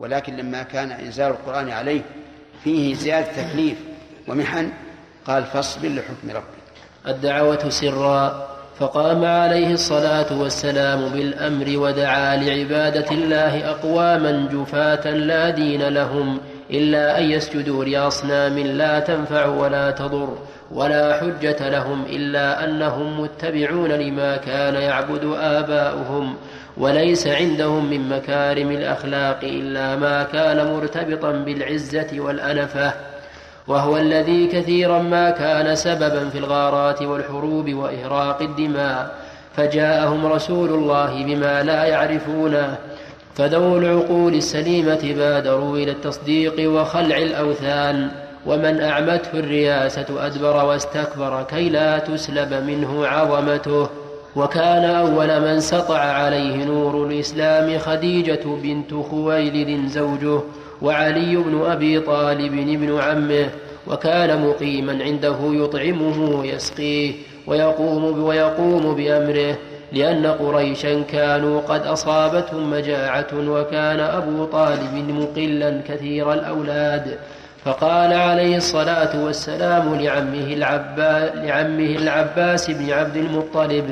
ولكن لما كان إنزال القرآن عليه فيه زيادة تكليف ومحن قال فاصبر لحكم ربك. الدعوة سرا فقام عليه الصلاة والسلام بالأمر ودعا لعبادة الله أقواما جفاة لا دين لهم إلا أن يسجدوا لأصنام لا تنفع ولا تضر ولا حجة لهم إلا أنهم متبعون لما كان يعبد آباؤهم. وليس عندهم من مكارم الأخلاق إلا ما كان مرتبطا بالعزة والأنفة وهو الذي كثيرا ما كان سببا في الغارات والحروب وإهراق الدماء فجاءهم رسول الله بما لا يعرفونه فذو العقول السليمة بادروا إلى التصديق وخلع الأوثان ومن أعمته الرياسة أدبر واستكبر كي لا تسلب منه عظمته. وكان أول من سطع عليه نور الإسلام خديجة بنت خويلد زوجه وعلي بن أبي طالب ابن عمه وكان مقيما عنده يطعمه ويسقيه ويقوم ويقوم بأمره لأن قريشا كانوا قد أصابتهم مجاعة وكان أبو طالب مقلا كثير الأولاد. فقال عليه الصلاة والسلام لعمه, لعمه العباس بن عبد المطلب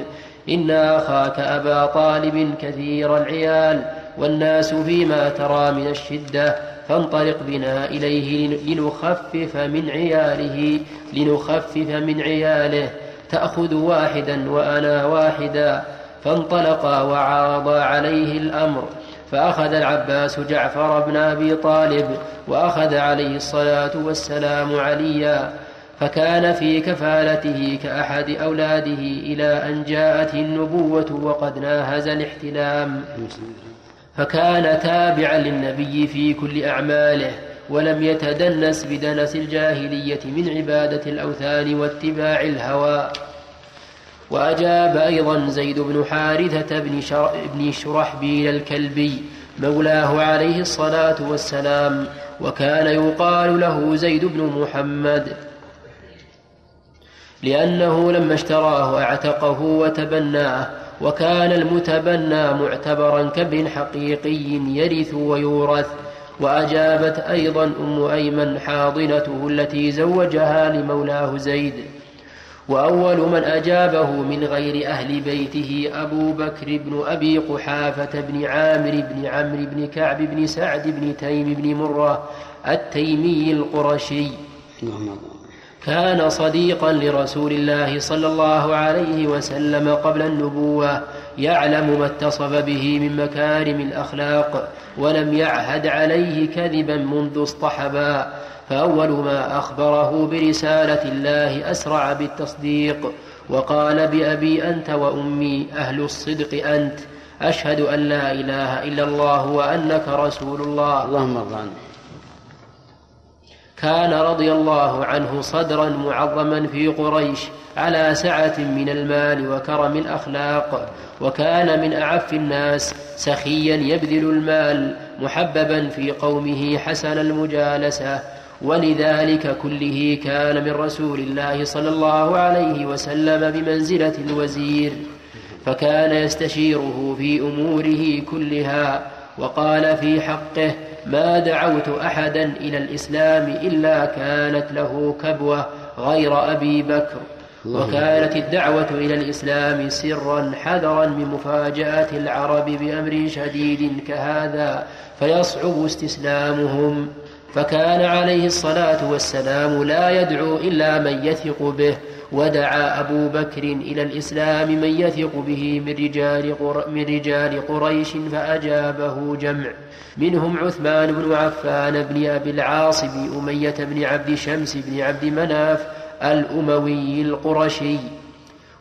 إن أخاك أبا طالب كثير العيال والناس فيما ترى من الشدة فانطلق بنا إليه لنخفف من عياله لنخفف من عياله. تأخذ واحدا وأنا واحدا. فانطلقا وعارضا عليه الأمر. فأخذ العباس جعفر بن أبي طالب وأخذ عليه الصلاة والسلام عليا. فكان في كفالته كأحد أولاده إلى أن جاءت النبوة وقد ناهز الاحتلام. فكان تابعا للنبي في كل أعماله ولم يتدنس بدنس الجاهلية من عبادة الأوثان واتباع الهوى. وأجاب أيضا زيد بن حارثة بن, شر... بن شرحبيل الكلبي مولاه عليه الصلاة والسلام وكان يقال له زيد بن محمد. لأنه لما اشتراه اعتقه وتبناه وكان المتبنى معتبرا كابن حقيقي يرث ويورث وأجابت أيضا أم أيمن حاضنته التي زوجها لمولاه زيد. وأول من أجابه من غير أهل بيته أبو بكر بن أبي قحافة بن عامر بن عمرو بن كعب بن سعد بن تيم بن مرة التيمي القرشي. كان صديقا لرسول الله صلى الله عليه وسلم قبل النبوة يعلم ما اتصف به من مكارم الأخلاق ولم يعهد عليه كذبا منذ اصطحبا. فأول ما أخبره برسالة الله أسرع بالتصديق وقال بأبي أنت وأمي أهل الصدق أنت أشهد أن لا إله إلا الله وأنك رسول الله. اللهم ارض كان رضي الله عنه صدرا معظما في قريش على سعة من المال وكرم الأخلاق وكان من أعف الناس سخيا يبذل المال محببا في قومه حسن المجالسة. ولذلك كله كان من رسول الله صلى الله عليه وسلم بمنزلة الوزير فكان يستشيره في أموره كلها وقال في حقه ما دعوت أحدا إلى الإسلام إلا كانت له كبوة غير أبي بكر. وكانت الدعوة إلى الإسلام سرا حذرا من مفاجأة العرب بأمر شديد كهذا فيصعب استسلامهم. فكان عليه الصلاة والسلام لا يدعو إلا من يثق به. ودعا أبو بكر إلى الإسلام من يثق به من رجال, قر من رجال قريش فأجابه جمع. منهم عثمان بن عفان بن أبي العاص بن أمية بن عبد شمس بن عبد مناف الأموي القرشي.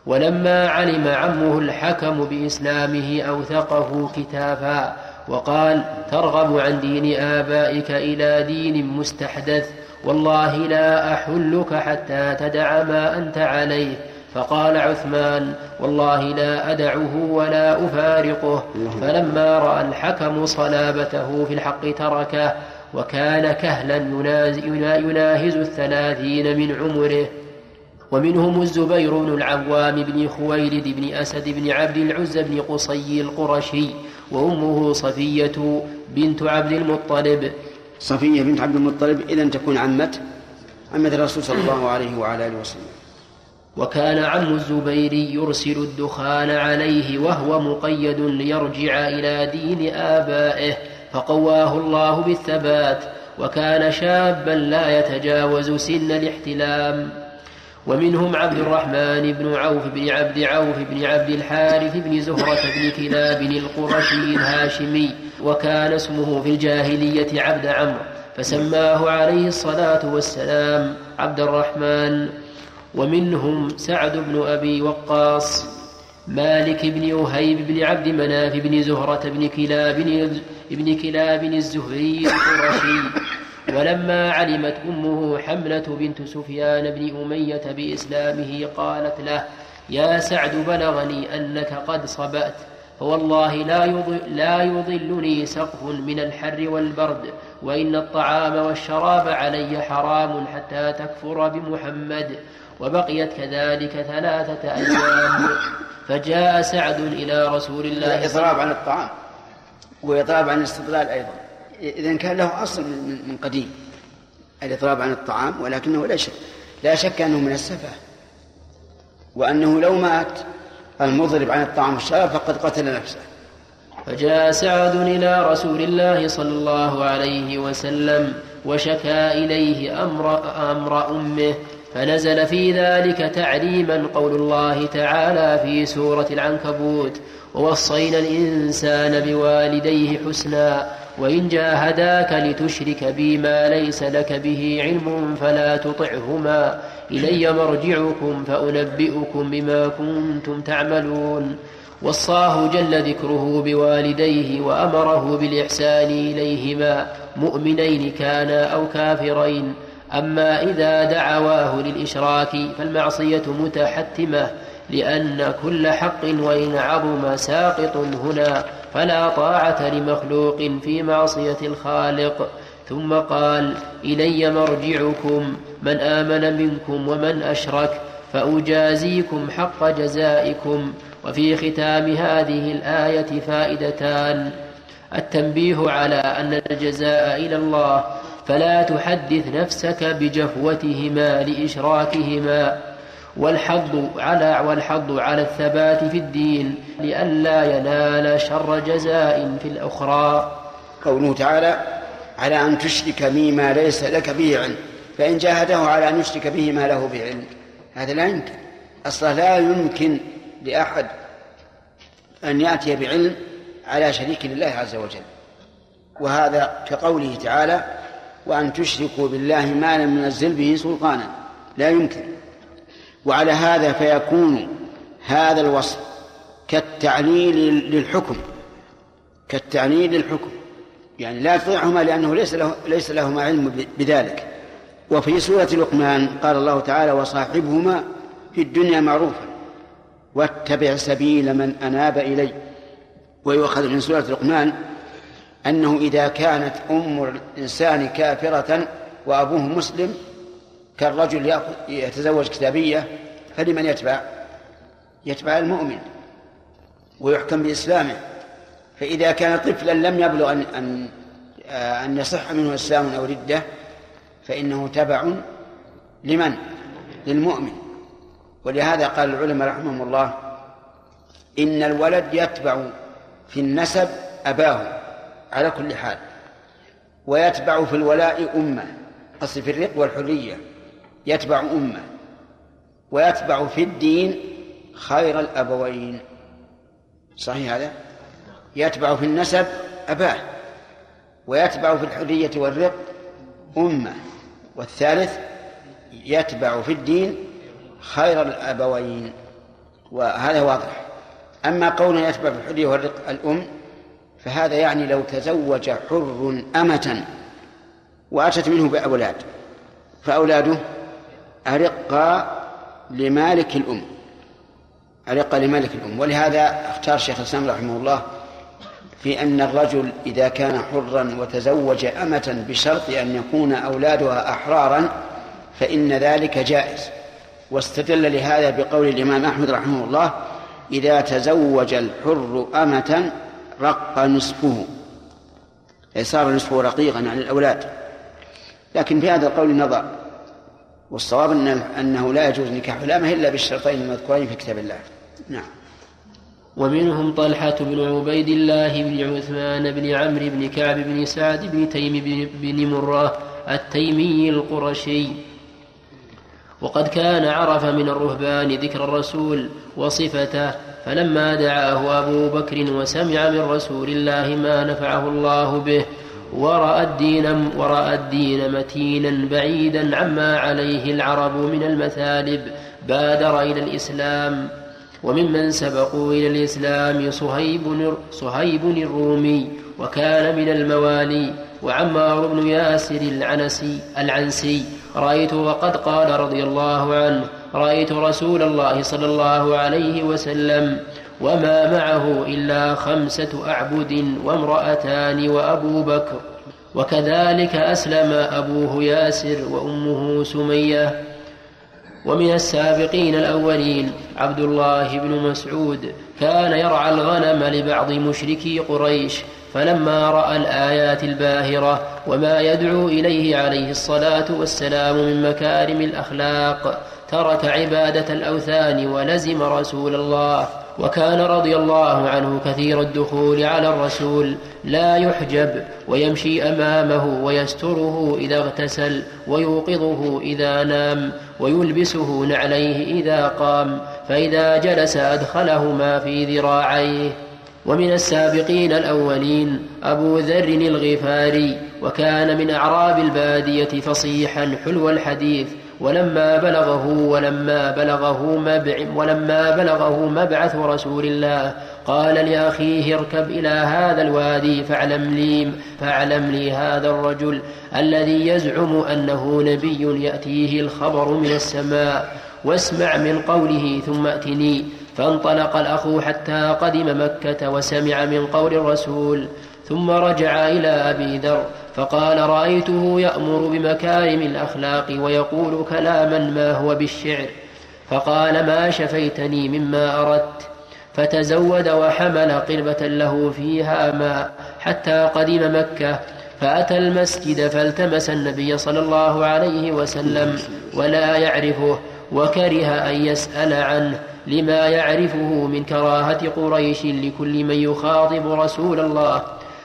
ولما علم عمه الحكم بإسلامه أوثقه كتافا وقال ترغب عن دين آبائك إلى دين مستحدث. والله لا أحلك حتى تدع ما أنت عليه. فقال عثمان والله لا أدعه ولا أفارقه. فلما رأى الحكم صلابته في الحق تركه وكان كهلا يناهز الثلاثين من عمره. ومنهم الزبير بن العوام بن خويلد بن أسد بن عبد العز بن قصي القرشي وأمه صفية بنت عبد المطلب. صفية بنت عبد المطلب إذا تكون عمة عمة الرسول صلى الله عليه وعلى آله وسلم. وكان عم الزبير يرسل الدخان عليه وهو مقيد ليرجع إلى دين آبائه فقواه الله بالثبات وكان شابا لا يتجاوز سن الاحتلام. ومنهم عبد الرحمن بن عوف بن عبد عوف بن عبد الحارث بن زهرة بن كلاب القرشي الهاشمي. وكان اسمه في الجاهلية عبد عمرو فسماه عليه الصلاة والسلام عبد الرحمن. ومنهم سعد بن أبي وقاص مالك بن وهيب بن عبد مناف بن زهرة بن كلاب بن كلاب الزهري القرشي. ولما علمت أمه حملة بنت سفيان بن أمية بإسلامه قالت له يا سعد بلغني أنك قد صبأت. فوالله لا, يضل لا يضلني سقف من الحر والبرد وإن الطعام والشراب علي حرام حتى تكفر بمحمد. وبقيت كذلك ثلاثة أيام. فجاء سعد إلى رسول الله إضراب عن الطعام وإضراب عن الاستضلال أيضا. إذا كان له أصل من قديم الإضراب عن الطعام ولكنه لا شك لا شك أنه من السفة وأنه لو مات المضرب عن الطعام والشراب فقد قتل نفسه. فجاء سعد إلى رسول الله صلى الله عليه وسلم وشكا إليه أمر, أمر أمه فنزل في ذلك تعليما قول الله تعالى في سورة العنكبوت ووصينا الإنسان بوالديه حسنا وإن جاهداك لتشرك بي ما ليس لك به علم فلا تطعهما إلي مرجعكم فأنبئكم بما كنتم تعملون وصاه جل ذكره بوالديه وأمره بالإحسان إليهما مؤمنين كانا أو كافرين. أما إذا دعواه للإشراك فالمعصية متحتمة لأن كل حق وإن عظم ساقط هنا فلا طاعة لمخلوق في معصية الخالق. ثم قال إلي مرجعكم من آمن منكم ومن أشرك فأجازيكم حق جزائكم. وفي ختام هذه الآية فائدتان. التنبيه على أن الجزاء إلى الله فلا تحدث نفسك بجفوتهما لإشراكهما. والحض على والحض على الثبات في الدين لئلا ينال شر جزاء في الأخرى. قوله تعالى على أن تشرك بي ما ليس لك به علم. فإن جاهده على أن يشرك به ما له به علم هذا لا يمكن. أصلا لا يمكن لأحد أن يأتي بعلم على شريك لله عز وجل. وهذا كقوله تعالى وأن تشركوا بالله ما لم ينزل به سلطانا. لا يمكن. وعلى هذا فيكون هذا الوصف كالتعليل للحكم. كالتعليل للحكم. يعني لا تطيعهما لأنه ليس له ليس لهما علم بذلك. وفي سورة لقمان قال الله تعالى وصاحبهما في الدنيا معروفا واتبع سبيل من أناب إلي ويؤخذ من سورة لقمان أنه إذا كانت أم الإنسان كافرة وأبوه مسلم كالرجل يتزوج كتابية فلمن يتبع؟ يتبع المؤمن ويحكم بإسلامه فإذا كان طفلا لم يبلغ أن أن أن يصح منه إسلام أو ردة فإنه تبع لمن؟ للمؤمن. ولهذا قال العلماء رحمهم الله إن الولد يتبع في النسب أباه على كل حال ويتبع في الولاء أمه قصد في الرق والحرية يتبع أمه ويتبع في الدين خير الأبوين. صحيح هذا؟ يتبع في النسب أباه ويتبع في الحرية والرق أمه. والثالث يتبع في الدين خير الأبوين وهذا واضح. أما قولنا يتبع في الحرية والرق الأم فهذا يعني لو تزوج حر أمة وأتت منه بأولاد فأولاده أرقا لمالك الأم أرقا لمالك الأم. ولهذا اختار شيخ الإسلام رحمه الله في أن الرجل إذا كان حرا وتزوج أمة بشرط أن يكون أولادها أحرارا فإن ذلك جائز. واستدل لهذا بقول الإمام أحمد رحمه الله إذا تزوج الحر أمة رق نصفه. صار نصفه رقيقا عن الأولاد. لكن في هذا القول نظر. والصواب أنه لا يجوز نكاح الأمة إلا بالشرطين المذكورين في كتاب الله. نعم. ومنهم طلحة بن عبيد الله بن عثمان بن عمرو بن كعب بن سعد بن تيم بن مرة التيمي القرشي. وقد كان عرف من الرهبان ذكر الرسول وصفته فلما دعاه أبو بكر وسمع من رسول الله ما نفعه الله به ورأى الدين ورأى الدين متينا بعيدا عما عليه العرب من المثالب بادر إلى الإسلام. وممن سبقوا إلى الإسلام صهيب, صهيب الرومي وكان من الموالي وعمار بن ياسر العنسي العنسي. رأيت وقد قال رضي الله عنه رأيت رسول الله صلى الله عليه وسلم وما معه إلا خمسة أعبد وامرأتان وأبو بكر. وكذلك أسلم أبوه ياسر وأمه سمية. ومن السابقين الأولين عبد الله بن مسعود كان يرعى الغنم لبعض مشركي قريش فلما رأى الآيات الباهرة وما يدعو إليه عليه الصلاة والسلام من مكارم الأخلاق ترك عبادة الأوثان ولزم رسول الله وكان رضي الله عنه كثير الدخول على الرسول لا يحجب ويمشي أمامه ويستره إذا اغتسل ويوقظه إذا نام ويلبسه نعليه إذا قام. فإذا جلس أدخلهما في ذراعيه. ومن السابقين الأولين أبو ذر الغفاري وكان من أعراب البادية فصيحا حلو الحديث ولما بلغه ولما بلغه ولما بلغه مبعث رسول الله قال لأخيه اركب إلى هذا الوادي فاعلم لي فاعلم لي هذا الرجل الذي يزعم أنه نبي يأتيه الخبر من السماء. واسمع من قوله ثم ائتني. فانطلق الأخ حتى قدم مكة وسمع من قول الرسول. ثم رجع إلى أبي ذر فقال رأيته يأمر بمكارم الأخلاق ويقول كلاما ما هو بالشعر. فقال ما شفيتني مما أردت. فتزود وحمل قربة له فيها ماء حتى قدم مكة. فأتى المسجد فالتمس النبي صلى الله عليه وسلم ولا يعرفه. وكره أن يسأل عنه لما يعرفه من كراهة قريش لكل من يخاطب رسول الله.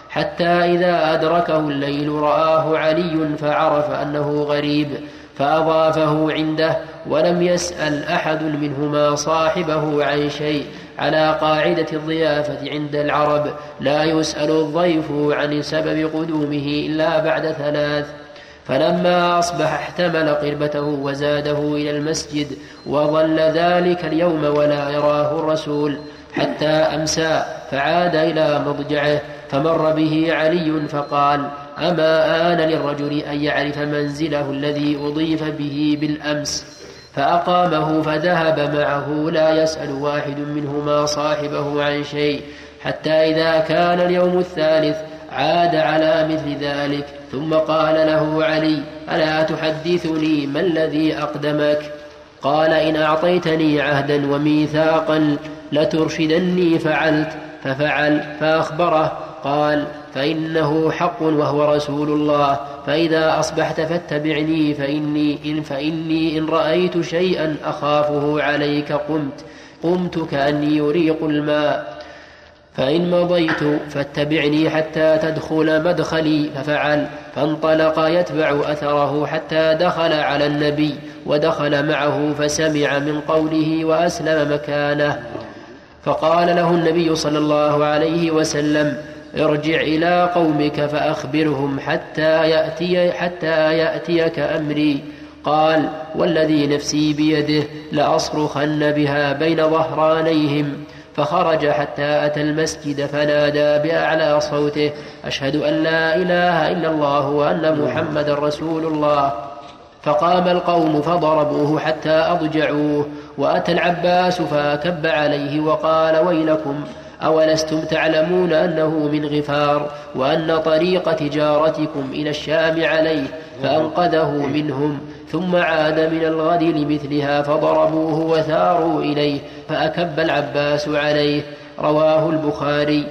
حتى إذا أدركه الليل رآه علي فعرف أنه غريب فأضافه عنده ولم يسأل أحد منهما صاحبه عن شيء. على قاعدة الضيافة عند العرب لا يسأل الضيف عن سبب قدومه إلا بعد ثلاث. فلما أصبح احتمل قربته وزاده إلى المسجد وظل ذلك اليوم ولا يراه الرسول حتى أمسى فعاد إلى مضجعه فمر به علي فقال أما آن للرجل أن يعرف منزله الذي أضيف به بالأمس؟ فأقامه فذهب معه لا يسأل واحد منهما صاحبه عن شيء حتى إذا كان اليوم الثالث عاد على مثل ذلك ثم قال له علي ألا تحدثني ما الذي أقدمك؟ قال إن أعطيتني عهدا وميثاقا لترشدني فعلت ففعل فأخبره. قال فإنه حق وهو رسول الله. فإذا أصبحت فاتبعني فإني إن فإني إن رأيت شيئا أخافه عليك قمت قمت كأني يريق الماء. فإن مضيت فاتبعني حتى تدخل مدخلي ففعل. فانطلق يتبع أثره حتى دخل على النبي ودخل معه فسمع من قوله وأسلم مكانه. فقال له النبي صلى الله عليه وسلم ارجع إلى قومك فأخبرهم حتى يأتي حتى يأتيك أمري. قال والذي نفسي بيده لأصرخن بها بين ظهرانيهم. فخرج حتى أتى المسجد فنادى بأعلى صوته أشهد أن لا إله إلا الله وأن محمد رسول الله. فقام القوم فضربوه حتى أضجعوه وأتى العباس فكب عليه وقال ويلكم أولستم تعلمون أنه من غفار وأن طريق تجارتكم إلى الشام عليه فأنقذه منهم ثم عاد من الغد لمثلها فضربوه وثاروا إليه فأكب العباس عليه. رواه البخاري.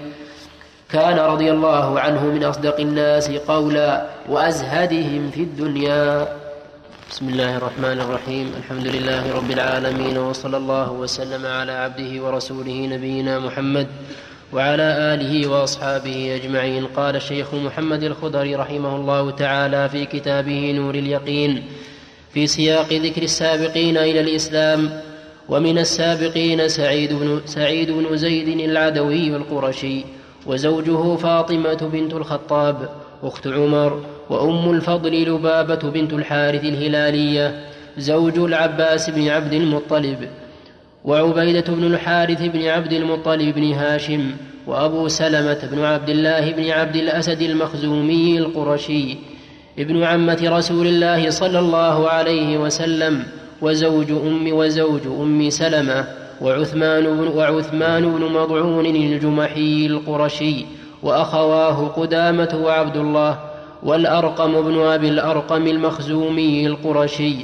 كان رضي الله عنه من أصدق الناس قولا وأزهدهم في الدنيا. بسم الله الرحمن الرحيم. الحمد لله رب العالمين وصلى الله وسلم على عبده ورسوله نبينا محمد. وعلى آله وأصحابه أجمعين. قال الشيخ محمد الخضري رحمه الله تعالى في كتابه نور اليقين في سياق ذكر السابقين إلى الإسلام ومن السابقين سعيد بن, سعيد بن زيد العدوي القرشي وزوجه فاطمة بنت الخطاب أخت عمر وأم الفضل لبابة بنت الحارث الهلالية زوج العباس بن عبد المطلب وعبيدة بن الحارث بن عبد المطلب بن هاشم وأبو سلمة بن عبد الله بن عبد الأسد المخزومي القرشي ابن عمة رسول الله صلى الله عليه وسلم وزوج أم وزوج أم سلمة وعثمان بن وعثمان بن مضعون الجمحي القرشي وأخواه قدامة وعبد الله والأرقم بن أبي الأرقم المخزومي القرشي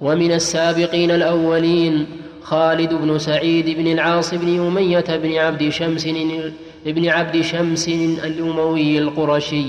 ومن السابقين الأولين خالد بن سعيد بن العاص بن أمية بن عبد شمس بن عبد شمس الأموي القرشي.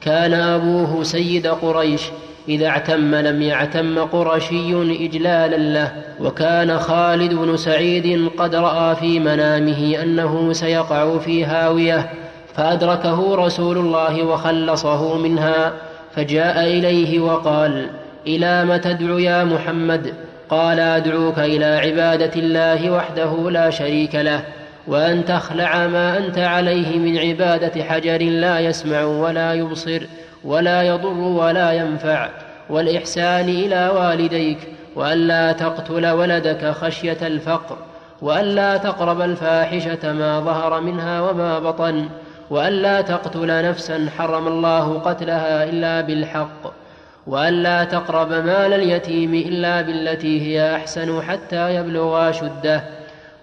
كان أبوه سيد قريش. إذا اعتم لم يعتم قرشي إجلالا له. وكان خالد بن سعيد قد رأى في منامه أنه سيقع في هاوية. فأدركه رسول الله وخلصه منها. فجاء إليه وقال إلى ما تدعو يا محمد؟ قال أدعوك إلى عبادة الله وحده لا شريك له وأن تخلع ما أنت عليه من عبادة حجر لا يسمع ولا يبصر ولا يضر ولا ينفع والإحسان إلى والديك وألا تقتل ولدك خشية الفقر وألا تقرب الفاحشة ما ظهر منها وما بطن وألا تقتل نفسا حرم الله قتلها إلا بالحق. وألا تقرب مال اليتيم إلا بالتي هي أحسن حتى يبلغ شده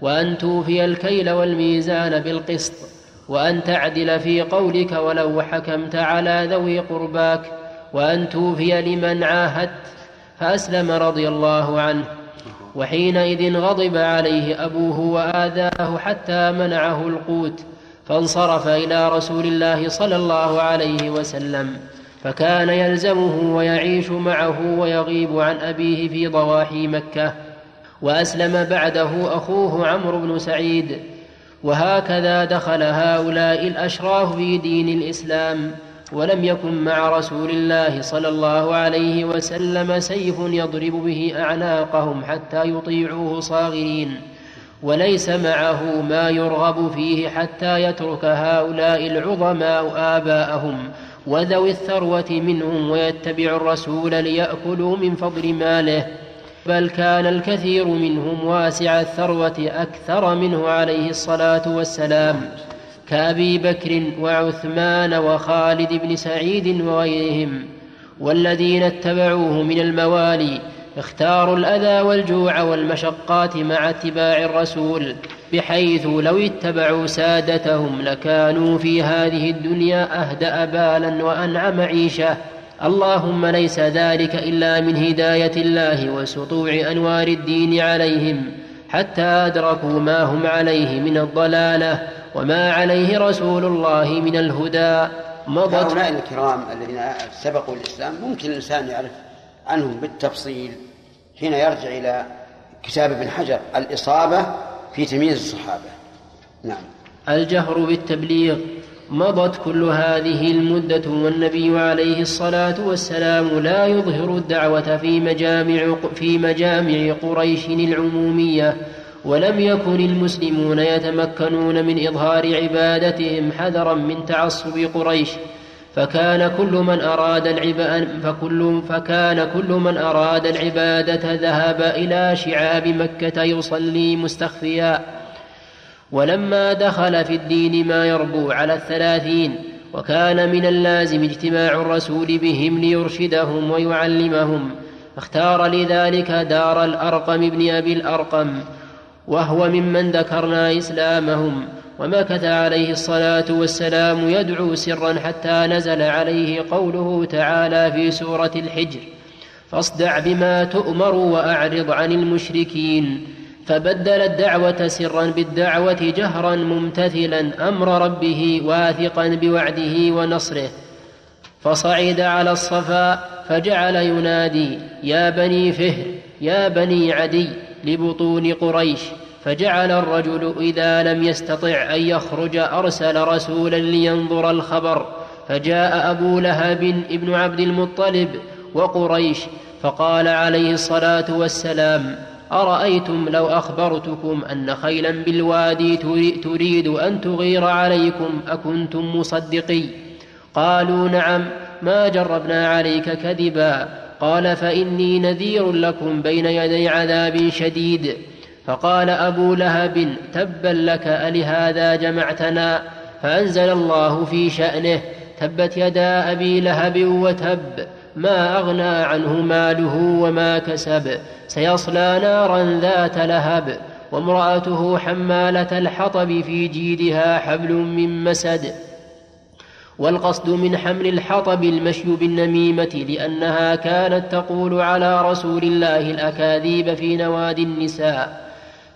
وأن توفي الكيل والميزان بالقسط وأن تعدل في قولك ولو حكمت على ذوي قرباك وأن توفي لمن عاهدت فأسلم رضي الله عنه. وحينئذ غضب عليه أبوه وآذاه حتى منعه القوت فانصرف إلى رسول الله صلى الله عليه وسلم. فكان يلزمه ويعيش معه ويغيب عن أبيه في ضواحي مكة وأسلم بعده أخوه عمرو بن سعيد. وهكذا دخل هؤلاء الأشراف في دين الإسلام ولم يكن مع رسول الله صلى الله عليه وسلم سيف يضرب به أعناقهم حتى يطيعوه صاغرين. وليس معه ما يرغب فيه حتى يترك هؤلاء العظماء آباءهم وذوي الثروة منهم ويتبعوا الرسول ليأكلوا من فضل ماله بل كان الكثير منهم واسع الثروة أكثر منه عليه الصلاة والسلام كأبي بكر وعثمان وخالد بن سعيد وغيرهم والذين اتبعوه من الموالي اختاروا الأذى والجوع والمشقات مع اتباع الرسول. بحيث لو اتبعوا سادتهم لكانوا في هذه الدنيا أهدأ بالا وأنعم عيشه اللهم ليس ذلك إلا من هداية الله وسطوع أنوار الدين عليهم حتى أدركوا ما هم عليه من الضلالة وما عليه رسول الله من الهدى. مضت هؤلاء الكرام الذين سبقوا الإسلام ممكن الإنسان يعرف عنهم بالتفصيل حين يرجع إلى كتاب ابن حجر الإصابة في تمييز الصحابة. نعم. الجهر بالتبليغ مضت كل هذه المدة والنبي عليه الصلاة والسلام لا يظهر الدعوة في مجامع في مجامع قريش العمومية ولم يكن المسلمون يتمكنون من إظهار عبادتهم حذرا من تعصب قريش. فكان كل من أراد العبادة فكل فكان كل من أراد العبادة ذهب إلى شعاب مكة يصلي مستخفيا. ولما دخل في الدين ما يربو على الثلاثين وكان من اللازم اجتماع الرسول بهم ليرشدهم ويعلمهم اختار لذلك دار الأرقم بن أبي الأرقم وهو ممن ذكرنا إسلامهم. ومكث عليه الصلاة والسلام يدعو سرا حتى نزل عليه قوله تعالى في سورة الحجر فاصدع بما تؤمر وأعرض عن المشركين فبدل الدعوة سرا بالدعوة جهرا ممتثلا أمر ربه واثقا بوعده ونصره. فصعد على الصفا فجعل ينادي يا بني فهر يا بني عدي لبطون قريش فجعل الرجل إذا لم يستطع أن يخرج أرسل رسولا لينظر الخبر فجاء أبو لهب ابن عبد المطلب وقريش فقال عليه الصلاة والسلام أرأيتم لو أخبرتكم أن خيلا بالوادي تريد أن تغير عليكم أكنتم مصدقي؟ قالوا نعم ما جربنا عليك كذبا قال فإني نذير لكم بين يدي عذاب شديد. فقال أبو لهب تبا لك ألهذا جمعتنا فأنزل الله في شأنه تبت يدا أبي لهب وتب ما أغنى عنه ماله وما كسب سيصلى نارا ذات لهب وامرأته حمالة الحطب في جيدها حبل من مسد. والقصد من حمل الحطب المشي بالنميمة لأنها كانت تقول على رسول الله الأكاذيب في نوادي النساء.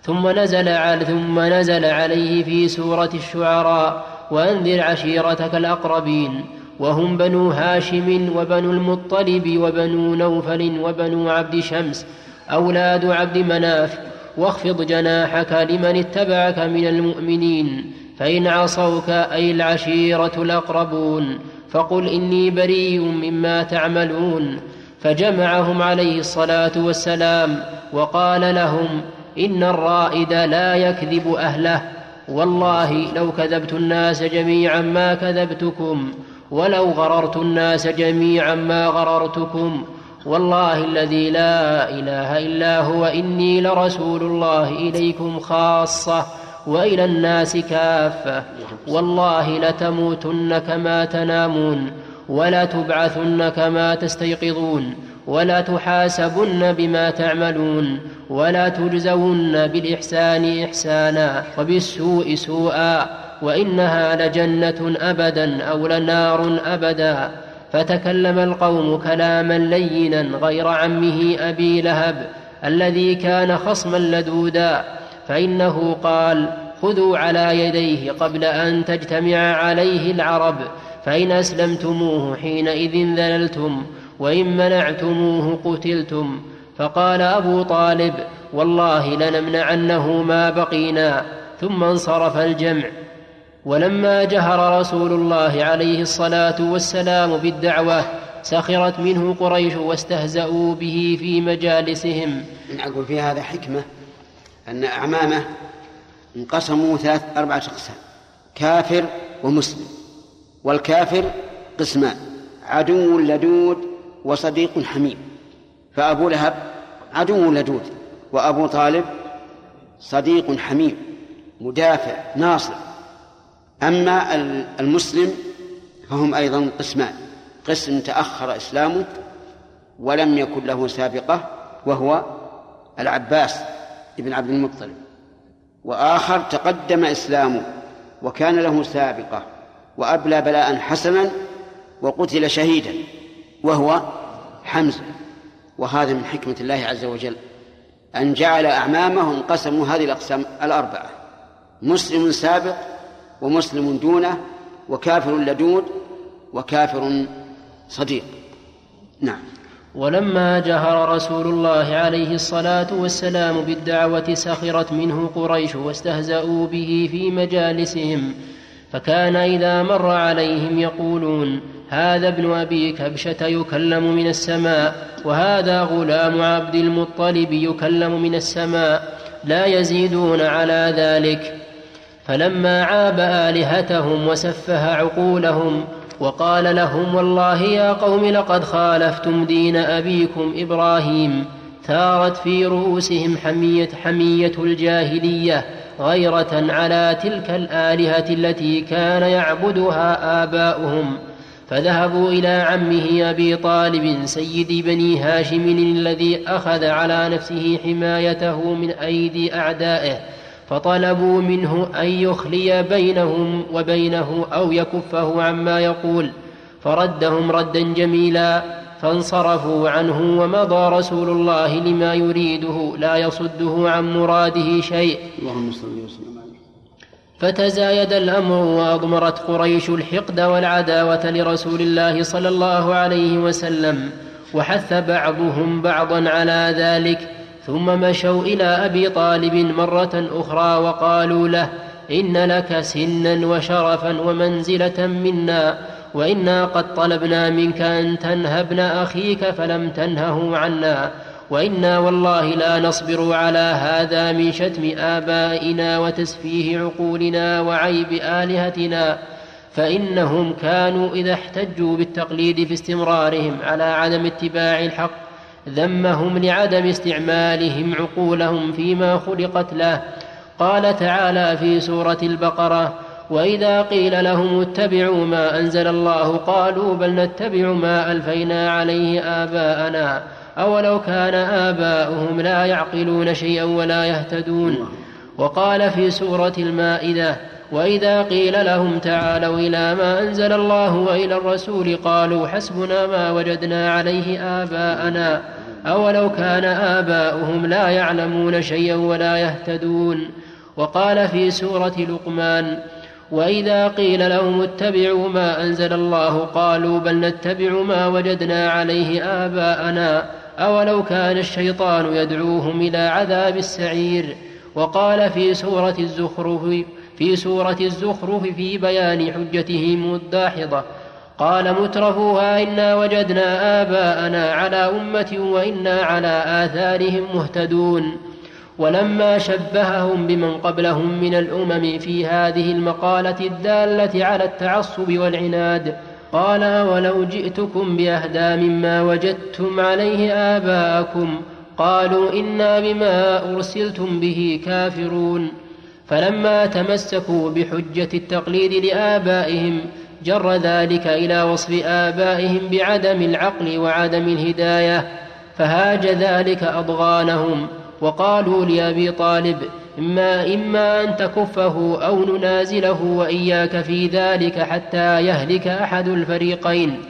ثم نزل على ثم نزل عليه في سورة الشعراء وأنذر عشيرتك الأقربين وهم بنو هاشم وبنو المطلب وبنو نوفل وبنو عبد شمس أولاد عبد مناف واخفض جناحك لمن اتبعك من المؤمنين فإن عصوك أي العشيرة الأقربون فقل إني بريء مما تعملون. فجمعهم عليه الصلاة والسلام وقال لهم إن الرائد لا يكذب أهله. والله لو كذبت الناس جميعا ما كذبتكم. ولو غررت الناس جميعا ما غررتكم. والله الذي لا إله إلا هو إني لرسول الله إليكم خاصة وإلى الناس كافة. والله لتموتن كما تنامون ولا تبعثن كما تستيقظون ولا تحاسبن بما تعملون. ولا تجزون بالإحسان إحسانا وبالسوء سوءا وإنها لجنة أبدا أو لنار أبدا. فتكلم القوم كلاما لينا غير عمه أبي لهب الذي كان خصما لدودا. فإنه قال خذوا على يديه قبل أن تجتمع عليه العرب فإن أسلمتموه حينئذ ذللتم وإن منعتموه قتلتم. فقال أبو طالب والله لنمنعنه ما بقينا. ثم انصرف الجمع. ولما جهر رسول الله عليه الصلاة والسلام بالدعوة سخرت منه قريش واستهزأوا به في مجالسهم. أقول في هذا حكمة أن أعمامه انقسموا ثلاث أربعة أقسام كافر ومسلم والكافر قسمان عدو لدود وصديق حميم. فأبو لهب عدو لدود وأبو طالب صديق حميم مدافع ناصر. أما المسلم فهم أيضا قسمان. قسم تأخر إسلامه ولم يكن له سابقة وهو العباس بن عبد المطلب. وآخر تقدم إسلامه وكان له سابقة وأبلى بلاء حسنا وقتل شهيدا وهو حمزة. وهذا من حكمة الله عز وجل. أن جعل أعمامه انقسموا هذه الأقسام الأربعة مسلم سابق ومسلم دونه وكافر لدود وكافر صديق. نعم. ولما جهر رسول الله عليه الصلاة والسلام بالدعوة سخرت منه قريش واستهزأوا به في مجالسهم فكان إذا مر عليهم يقولون هذا ابن أبي كبشة يكلم من السماء وهذا غلام عبد المطلب يكلم من السماء لا يزيدون على ذلك. فلما عاب آلهتهم وسفه عقولهم وقال لهم والله يا قوم لقد خالفتم دين أبيكم إبراهيم ثارت في رؤوسهم حمية حمية الجاهلية غيرة على تلك الآلهة التي كان يعبدها آباؤهم. فذهبوا إلى عمه أبي طالب سيد بني هاشم الذي أخذ على نفسه حمايته من أيدي أعدائه فطلبوا منه أن يخلي بينهم وبينه أو يكفه عما يقول. فردهم ردا جميلا فانصرفوا عنه ومضى رسول الله لما يريده لا يصده عن مراده شيء. اللهم صل وسلم. فتزايد الأمر وأضمرت قريش الحقد والعداوة لرسول الله صلى الله عليه وسلم وحث بعضهم بعضا على ذلك ثم مشوا إلى أبي طالب مرة أخرى وقالوا له إن لك سنا وشرفا ومنزلة منا وإنا قد طلبنا منك أن تنهى ابن أخيك فلم تنهه عنا. وإنا والله لا نصبر على هذا من شتم آبائنا وتسفيه عقولنا وعيب آلهتنا فإنهم كانوا إذا احتجوا بالتقليد في استمرارهم على عدم اتباع الحق ذمهم لعدم استعمالهم عقولهم فيما خلقت له. قال تعالى في سورة البقرة وإذا قيل لهم اتبعوا ما أنزل الله قالوا بل نتبع ما ألفينا عليه آباءنا. أولو كان آباؤهم لا يعقلون شيئا ولا يهتدون. وقال في سورة المائدة وإذا قيل لهم تعالوا إلى ما أنزل الله وإلى الرسول قالوا حسبنا ما وجدنا عليه آباءنا. أولو كان آباؤهم لا يعلمون شيئا ولا يهتدون. وقال في سورة لقمان وإذا قيل لهم اتبعوا ما أنزل الله قالوا بل نتبع ما وجدنا عليه آباءنا. أولو كان الشيطان يدعوهم إلى عذاب السعير؟ وقال في سورة الزخرف في سورة الزخرف في بيان حجتهم الداحضة قال مترفوها إنا وجدنا آباءنا على أمة وإنا على آثارهم مهتدون. ولما شبههم بمن قبلهم من الأمم في هذه المقالة الدالة على التعصب والعناد قال ولو جئتكم بأهدى مما وجدتم عليه آباءكم قالوا إنا بما أرسلتم به كافرون فلما تمسكوا بحجة التقليد لآبائهم جر ذلك إلى وصف آبائهم بعدم العقل وعدم الهداية فهاج ذلك أضغانهم وقالوا لأبي طالب إما إما أن تكفه أو ننازله وإياك في ذلك حتى يهلك أحد الفريقين.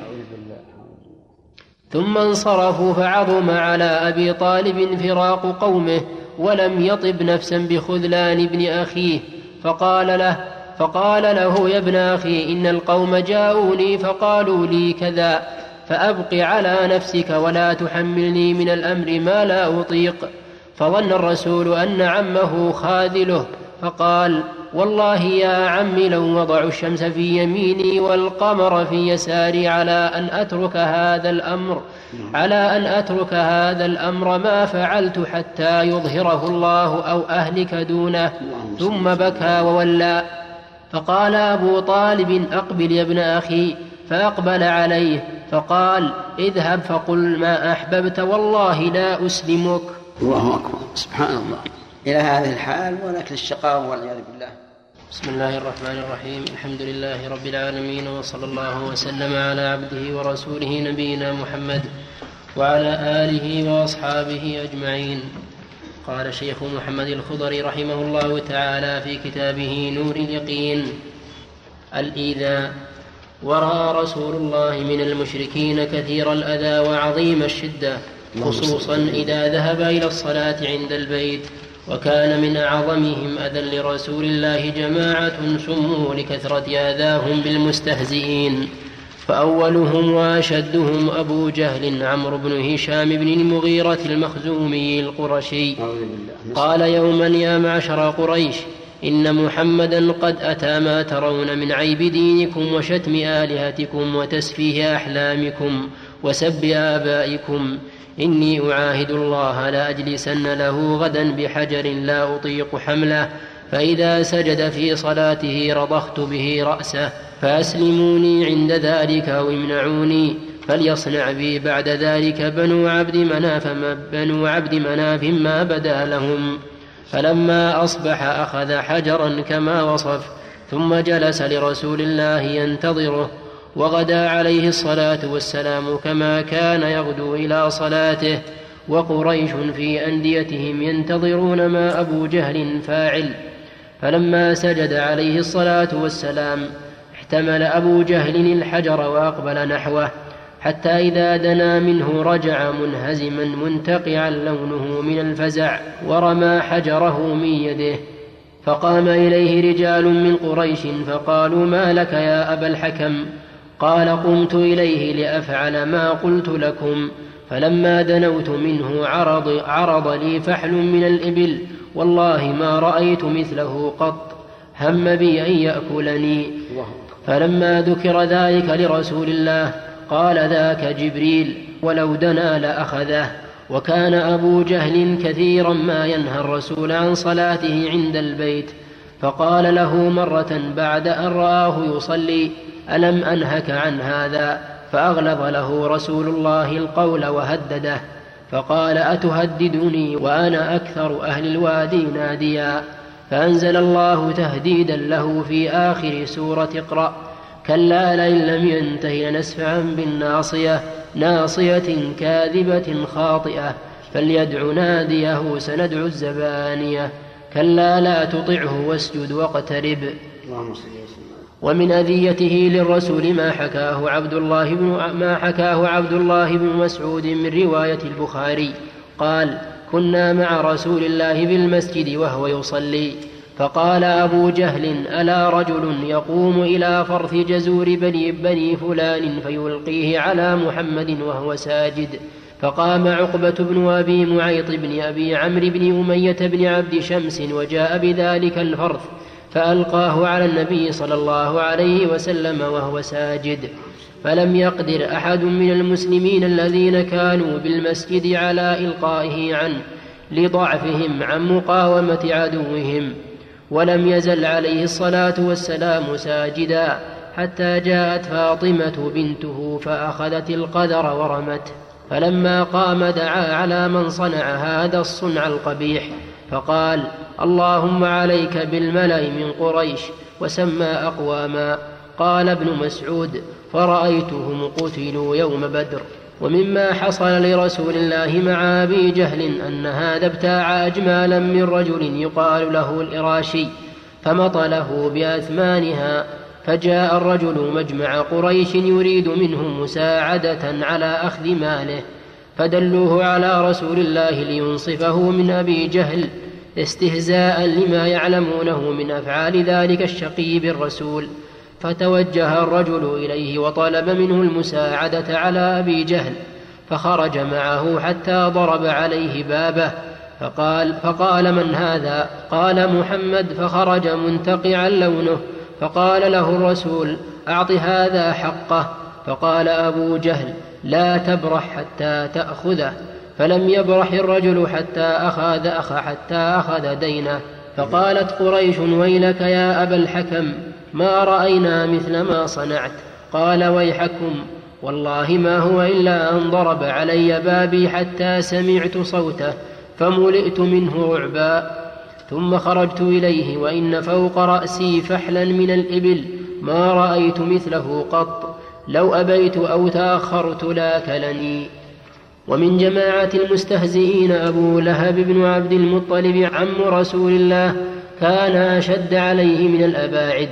ثم انصرفوا فعظم على أبي طالب فراق قومه ولم يطب نفسا بخذلان ابن أخيه. فقال له فقال له يا ابن أخي إن القوم جاءوني فقالوا لي كذا فأبق على نفسك ولا تحملني من الأمر ما لا أطيق. فظن الرسول أن عمه خاذله فقال والله يا عم لو وضعوا الشمس في يميني والقمر في يساري على أن أترك هذا الأمر على أن أترك هذا الأمر ما فعلت حتى يظهره الله أو أهلك دونه ثم بكى وولى. فقال أبو طالب أقبل يا ابن أخي. فأقبل عليه فقال اذهب فقل ما أحببت والله لا أسلمك. الله أكبر. سبحان الله. إلى هذه الحال ولكن الشقاء والعياذ بالله. بسم الله الرحمن الرحيم. الحمد لله رب العالمين وصلى الله وسلم على عبده ورسوله نبينا محمد وعلى آله وأصحابه أجمعين. قال شيخ محمد الخضري رحمه الله تعالى في كتابه نور اليقين الإيذاء. ورأى رسول الله من المشركين كثير الأذى وعظيم الشدة. خصوصا إذا ذهب إلى الصلاة عند البيت وكان من أعظمهم أذى لرسول الله جماعة سموا لكثرة آذاهم بالمستهزئين. فأولهم وأشدهم أبو جهل عمرو بن هشام بن المغيرة المخزومي القرشي. قال يوما يا معشر قريش إن محمدا قد أتى ما ترون من عيب دينكم وشتم آلهتكم وتسفيه أحلامكم وسب آبائكم. إني أعاهد الله لأجلسن له غدا بحجر لا أطيق حمله فإذا سجد في صلاته رضخت به رأسه فأسلموني عند ذلك أو امنعوني فليصنع بي بعد ذلك بنو عبد مناف ما بنو عبد مناف ما بدا لهم. فلما أصبح أخذ حجرا كما وصف ثم جلس لرسول الله ينتظره وغدا عليه الصلاة والسلام كما كان يغدو إلى صلاته وقريش في أنديتهم ينتظرون ما أبو جهل فاعل. فلما سجد عليه الصلاة والسلام احتمل أبو جهل الحجر وأقبل نحوه حتى إذا دنا منه رجع منهزما منتقعا لونه من الفزع ورمى حجره من يده. فقام إليه رجال من قريش فقالوا ما لك يا أبا الحكم؟ قال قمت إليه لأفعل ما قلت لكم فلما دنوت منه عرض, عرض لي فحل من الإبل والله ما رأيت مثله قط هم بي أن يأكلني. فلما ذكر ذلك لرسول الله قال ذاك جبريل ولو دنا لأخذه. وكان أبو جهل كثيرا ما ينهى الرسول عن صلاته عند البيت فقال له مرة بعد أن رآه يصلي ألم أنهك عن هذا؟ فأغلظ له رسول الله القول وهدده فقال أتهددني وأنا أكثر أهل الوادي ناديا؟ فأنزل الله تهديدا له في آخر سورة اقرأ كلا لئن لم ينته لنسفعا بالناصية ناصية كاذبة خاطئة فليدع ناديه سندع الزبانية. كلا لا تطعه واسجد واقترب. اللهم صل ومن أذيته للرسول ما حكاه عبد الله بن ما حكاه عبد الله بن مسعود من رواية البخاري. قال: كنا مع رسول الله بالمسجد وهو يصلي. فقال أبو جهل ألا رجل يقوم إلى فرث جزور بني بني فلان فيلقيه على محمد وهو ساجد. فقام عقبة بن أبي معيط بن أبي عمرو بن أمية بن عبد شمس وجاء بذلك الفرث. فألقاه على النبي صلى الله عليه وسلم وهو ساجد. فلم يقدر أحد من المسلمين الذين كانوا بالمسجد على إلقائه عنه لضعفهم عن مقاومة عدوهم. ولم يزل عليه الصلاة والسلام ساجدا حتى جاءت فاطمة بنته فأخذت القدر ورمته فلما قام دعا على من صنع هذا الصنع القبيح فقال اللهم عليك بالملأ من قريش وسمى أقواما. قال ابن مسعود فرأيتهم قتلوا يوم بدر ومما حصل لرسول الله مع أبي جهل أن هذا ابتاع أجمالا من رجل يقال له الإراشي فمطله بأثمانها فجاء الرجل مجمع قريش يريد منهم مساعدة على أخذ ماله. فدلوه على رسول الله لينصفه من أبي جهل استهزاء لما يعلمونه من أفعال ذلك الشقي بالرسول فتوجه الرجل إليه وطلب منه المساعدة على أبي جهل فخرج معه حتى ضرب عليه بابه فقال فقال من هذا؟ قال محمد. فخرج منتقعا لونه فقال له الرسول أعط هذا حقه. فقال أبو جهل لا تبرح حتى تأخذه فلم يبرح الرجل حتى أخذ أخ حتى أخذ دينه. فقالت قريش ويلك يا أبا الحكم ما رأينا مثل ما صنعت؟ قال ويحكم. والله ما هو إلا أن ضرب علي بابي حتى سمعت صوته فملئت منه رعبا. ثم خرجت إليه وإن فوق رأسي فحلا من الإبل ما رأيت مثله قط. لو أبيت أو تأخرت لاكلني ومن جماعة المستهزئين أبو لهب بن عبد المطلب عم رسول الله كان أشد عليه من الأباعد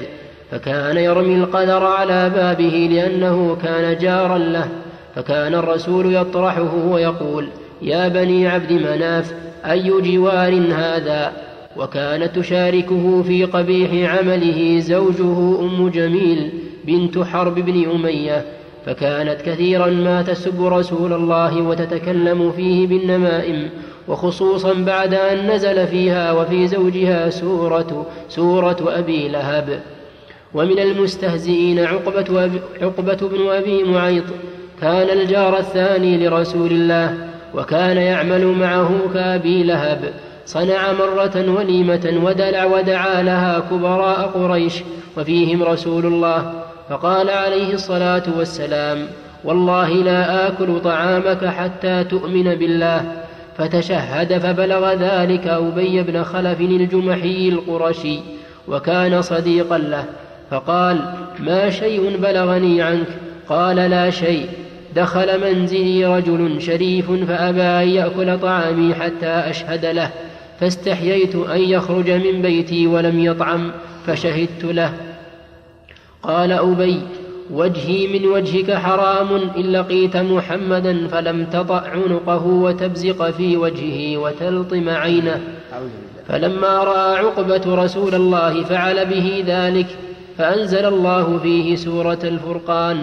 فكان يرمي القدر على بابه لأنه كان جارا له فكان الرسول يطرحه ويقول يا بني عبد مناف أي جوار هذا؟ وكانت تشاركه في قبيح عمله زوجه أم جميل بنت حرب بن أمية فكانت كثيرا ما تسب رسول الله وتتكلم فيه بالنمائم وخصوصا بعد أن نزل فيها وفي زوجها سورة, سورة أبي لهب. ومن المستهزئين عقبة, عقبة بن أبي معيط كان الجار الثاني لرسول الله وكان يعمل معه كأبي لهب. صنع مرة وليمة ودلع ودعا لها كبراء قريش وفيهم رسول الله. فقال عليه الصلاة والسلام والله لا آكل طعامك حتى تؤمن بالله. فتشهد فبلغ ذلك أبي بن خلف الجمحي القرشي وكان صديقا له فقال ما شيء بلغني عنك؟ قال لا شيء. دخل منزلي رجل شريف فأبى أن يأكل طعامي حتى أشهد له فاستحييت أن يخرج من بيتي ولم يطعم فشهدت له. قال أبي وجهي من وجهك حرام إن لقيت محمدا فلم تطأ عنقه وتبزق في وجهه وتلطم عينه فلما رأى عقبة رسول الله فعل به ذلك فأنزل الله فيه سورة الفرقان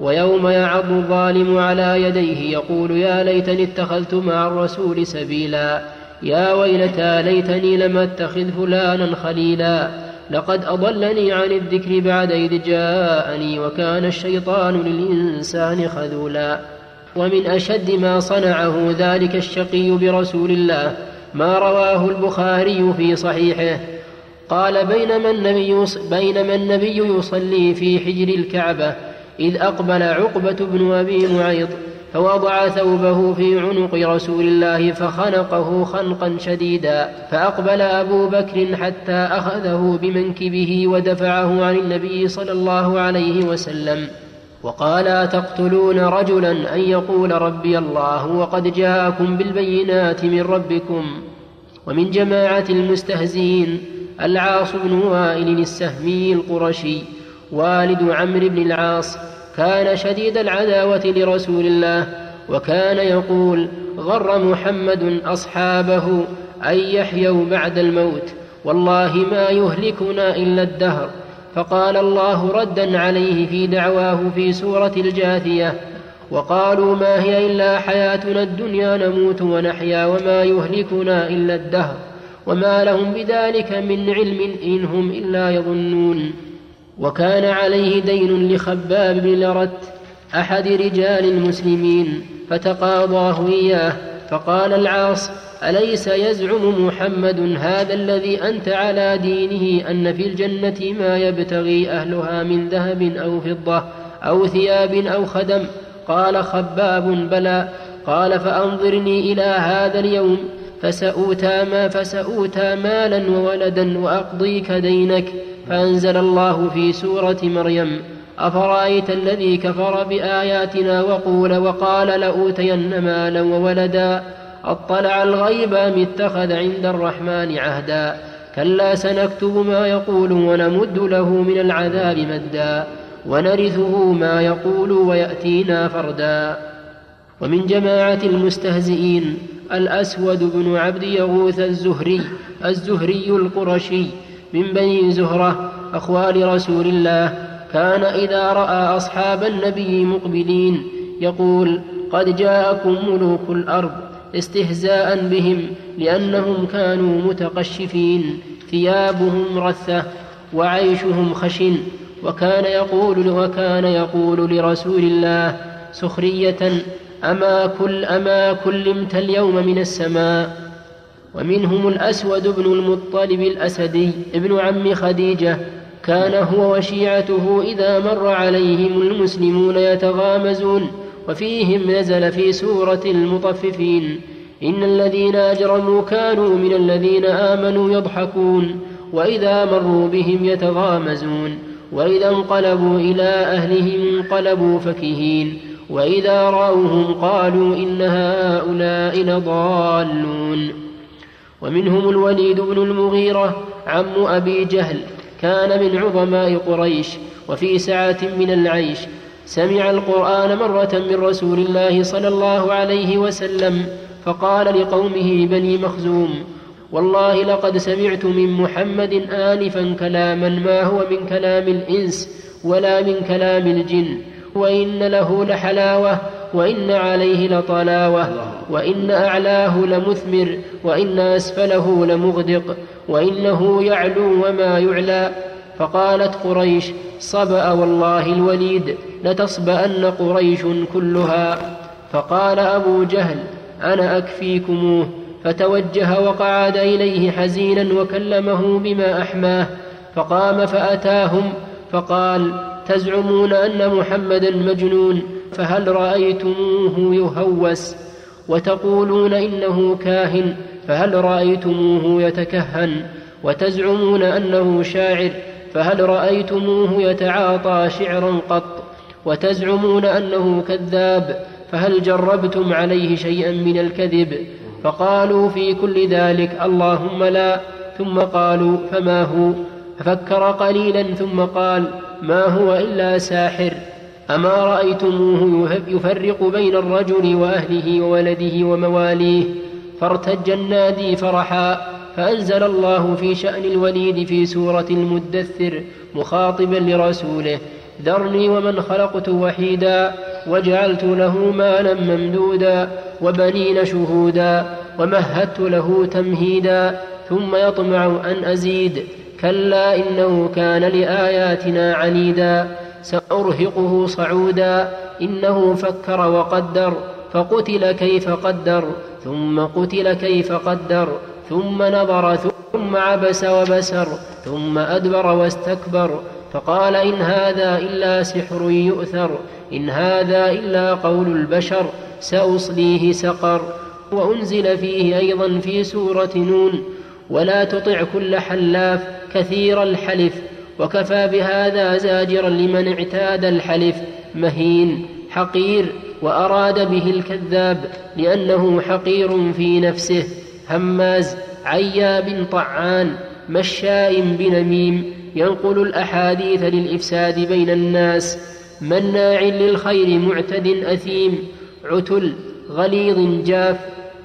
ويوم يعض الظالم على يديه يقول يا ليتني اتخذت مع الرسول سبيلا يا ويلتى ليتني لم أتخذ فلانا خليلا. لقد أضلني عن الذكر بعد إذ جاءني وكان الشيطان للإنسان خذولا. ومن أشد ما صنعه ذلك الشقي برسول الله ما رواه البخاري في صحيحه. قال بينما النبي, بينما النبي يصلي في حجر الكعبة إذ أقبل عقبة بن أبي معيط فوضع ثوبه في عنق رسول الله فخنقه خنقا شديدا فأقبل أبو بكر حتى أخذه بمنكبه ودفعه عن النبي صلى الله عليه وسلم وقال تقتلون رجلا؟ أن يقول ربي الله وقد جاءكم بالبينات من ربكم ومن جماعة المستهزئين العاص بن وائل السهمي القرشي والد عمرو بن العاص كان شديد العداوة لرسول الله وكان يقول غر محمد أصحابه أن يحيوا بعد الموت والله ما يهلكنا إلا الدهر. فقال الله ردا عليه في دعواه في سورة الجاثية وقالوا ما هي إلا حياتنا الدنيا نموت ونحيا وما يهلكنا إلا الدهر وما لهم بذلك من علم إن هم إلا يظنون. وكان عليه دين لخباب بن لرت أحد رجال المسلمين فتقاضاه إياه فقال العاص أليس يزعم محمد هذا الذي أنت على دينه أن في الجنة ما يبتغي أهلها من ذهب أو فضة أو ثياب أو خدم؟ قال خباب بلى. قال فأنظرني إلى هذا اليوم فسأوتى ما فسأوتى مالا وولدا وأقضيك دينك. فأنزل الله في سورة مريم أفرأيت الذي كفر بآياتنا وقول وقال لأوتين مالا وولدا أطلع الغيب أم اتخذ عند الرحمن عهدا؟ كلا سنكتب ما يقول ونمد له من العذاب مدا ونرثه ما يقول ويأتينا فردا. ومن جماعة المستهزئين الأسود بن عبد يغوث الزهري الزهري القرشي من بني زهرة أخوال رسول الله. كان إذا رأى أصحاب النبي مقبلين يقول قد جاءكم ملوك الأرض استهزاء بهم لأنهم كانوا متقشفين ثيابهم رثة وعيشهم خشن. وكان يقول وكان يقول لرسول الله سخرية أما كل أما كلمت اليوم من السماء؟ ومنهم الأسود بن المطلب الأسدي ابن عم خديجة كان هو وشيعته إذا مر عليهم المسلمون يتغامزون وفيهم نزل في سورة المطففين إن الذين أجرموا كانوا من الذين آمنوا يضحكون وإذا مروا بهم يتغامزون وإذا انقلبوا إلى أهلهم انقلبوا فكهين وإذا رأوهم قالوا إن هؤلاء لضالون. ومنهم الوليد بن المغيرة عم أبي جهل كان من عظماء قريش وفي سعة من العيش. سمع القرآن مرة من رسول الله صلى الله عليه وسلم فقال لقومه بني مخزوم والله لقد سمعت من محمد آنفا كلاما ما هو من كلام الإنس ولا من كلام الجن وإن له لحلاوة وإن عليه لطلاوة وإن أعلاه لمثمر وإن أسفله لمغدق وإنه يعلو وما يعلى. فقالت قريش صبأ والله الوليد لتصبأن قريش كلها. فقال أبو جهل أنا أكفيكموه. فتوجه وقعد إليه حزينا وكلمه بما أحماه. فقام فأتاهم فقال تزعمون أن محمدا مجنون. فهل رأيتموه يهوس وتقولون إنه كاهن؟ فهل رأيتموه يتكهن وتزعمون أنه شاعر؟ فهل رأيتموه يتعاطى شعرا قط وتزعمون أنه كذاب؟ فهل جربتم عليه شيئا من الكذب؟ فقالوا في كل ذلك اللهم لا ثم قالوا فما هو؟ ففكر قليلا ثم قال ما هو إلا ساحر. أما رأيتموه يفرق بين الرجل وأهله وولده ومواليه فارتج النادي فرحا فأنزل الله في شأن الوليد في سورة المدثر مخاطبا لرسوله ذرني ومن خلقت وحيدا وجعلت له مالا ممدودا وبنين شهودا ومهدت له تمهيدا ثم يطمع أن أزيد كلا إنه كان لآياتنا عنيدا. سأرهقه صعودا إنه فكر وقدر فقتل كيف قدر ثم قتل كيف قدر ثم نظر ثم عبس وبسر ثم أدبر واستكبر فقال إن هذا إلا سحر يؤثر إن هذا إلا قول البشر سأصليه سقر. وأنزل فيه أيضا في سورة نون ولا تطع كل حلاف كثير الحلف وكفى بهذا زاجرا لمن اعتاد الحلف مهين حقير وأراد به الكذاب لأنه حقير في نفسه هماز عياب طعان مشاء بنميم ينقل الأحاديث للإفساد بين الناس مناع للخير معتد أثيم عتل غليظ جاف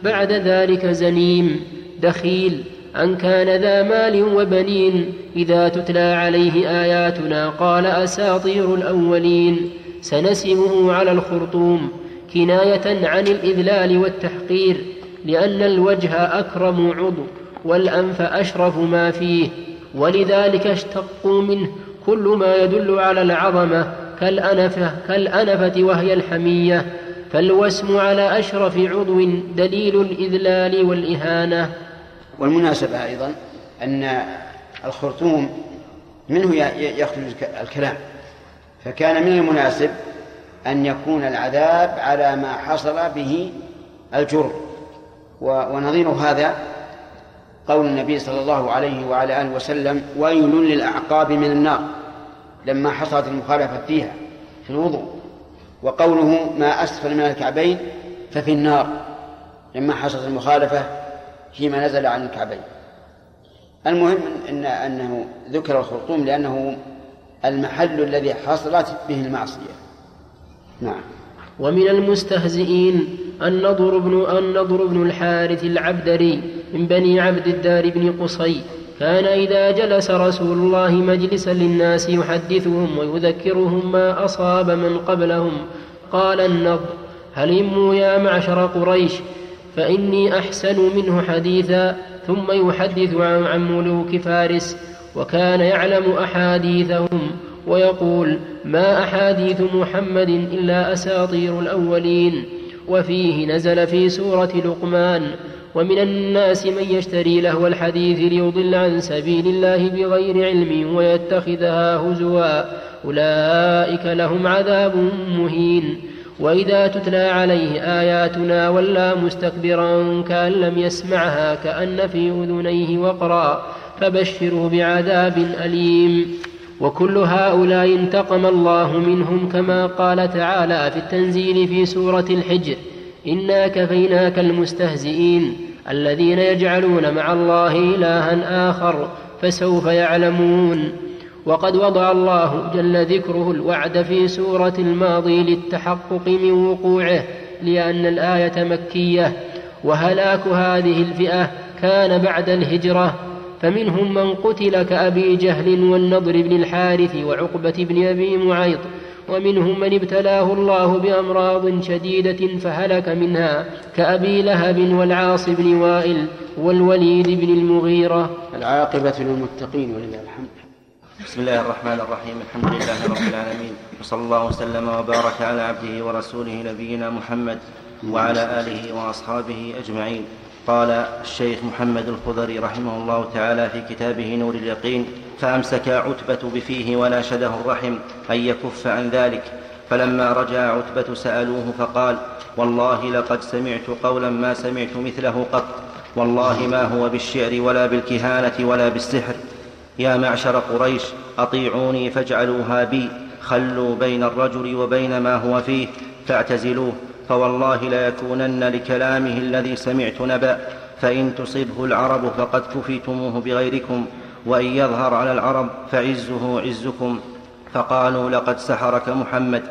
بعد ذلك زنيم دخيل أن كان ذا مال وبنين. إذا تتلى عليه آياتنا قال أساطير الأولين. سنسمه على الخرطوم. كناية عن الإذلال والتحقير. لأن الوجه أكرم عضو والأنف أشرف ما فيه. ولذلك اشتقوا منه كل ما يدل على العظمة كالأنفة, كالأنفة وهي الحمية. فالوسم على أشرف عضو دليل الإذلال والإهانة. والمناسبة أيضا أن الخرطوم منه يخرج الكلام فكان من المناسب أن يكون العذاب على ما حصل به الجرم ونظير هذا قول النبي صلى الله عليه وعلى آله وسلم ويل للأعقاب من النار لما حصلت المخالفة فيها في الوضوء. وقوله ما أسفل من الكعبين ففي النار لما حصلت المخالفة فيما نزل عن الكعبين. المهم إن أنه ذكر الخرطوم لأنه المحل الذي حصلت به المعصية. نعم. ومن المستهزئين النضر بن النضر بن الحارث العبدري من بني عبد الدار بن قصي. كان إذا جلس رسول الله مجلسا للناس يحدثهم ويذكرهم ما أصاب من قبلهم. قال النضر هلموا يا معشر قريش؟ فإني أحسن منه حديثا ثم يحدث عن ملوك فارس وكان يعلم أحاديثهم ويقول ما أحاديث محمد إلا أساطير الأولين وفيه نزل في سورة لقمان ومن الناس من يشتري لهو الحديث ليضل عن سبيل الله بغير علم ويتخذها هزوا أولئك لهم عذاب مهين. وإذا تتلى عليه آياتنا ولى مستكبرا كأن لم يسمعها كأن في أذنيه وقرا فبشره بعذاب أليم. وكل هؤلاء انتقم الله منهم كما قال تعالى في التنزيل في سورة الحجر إنا كفيناك المستهزئين الذين يجعلون مع الله إلها آخر فسوف يعلمون. وقد وضع الله جل ذكره الوعد في سورة الماضي للتحقق من وقوعه لأن الآية مكية. وهلاك هذه الفئة كان بعد الهجرة. فمنهم من قتل كأبي جهل والنضر بن الحارث وعقبة بن أبي معيط. ومنهم من ابتلاه الله بأمراض شديدة فهلك منها كأبي لهب والعاص بن وائل والوليد بن المغيرة. العاقبة للمتقين ولله الحمد. بسم الله الرحمن الرحيم. الحمد لله رب العالمين. وصلى الله وسلم وبارك على عبده ورسوله نبينا محمد وعلى آله وأصحابه أجمعين. قال الشيخ محمد الخضري رحمه الله تعالى في كتابه نور اليقين فأمسك عتبة بفيه وناشده الرحم أن يكف عن ذلك. فلما رجع عتبة سألوه فقال والله لقد سمعت قولا ما سمعت مثله قط. والله ما هو بالشعر ولا بالكهانة ولا بالسحر. يا معشر قريش أطيعوني فاجعلوها بي خلوا بين الرجل وبين ما هو فيه فاعتزلوه فوالله ليكونن لكلامه الذي سمعت نبأ فإن تصبه العرب فقد كفيتموه بغيركم وإن يظهر على العرب فعزه عزكم فقالوا لقد سحرك محمد.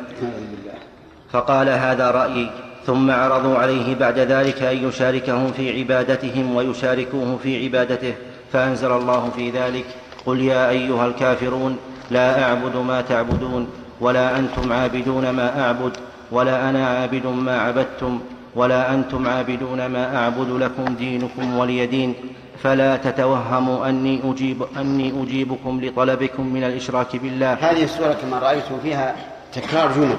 فقال هذا رأيي ثم عرضوا عليه بعد ذلك أن يشاركهم في عبادتهم ويشاركوه في عبادته فأنزل الله في ذلك قل يا أيها الكافرون لا أعبد ما تعبدون ولا أنتم عابدون ما أعبد ولا أنا عابد ما عبدتم ولا أنتم عابدون ما أعبد لكم دينكم ولي دين فلا تتوهموا أني, أجيب أني أجيبكم لطلبكم من الإشراك بالله. هذه السورة كما رأيتم فيها تكرار جمل.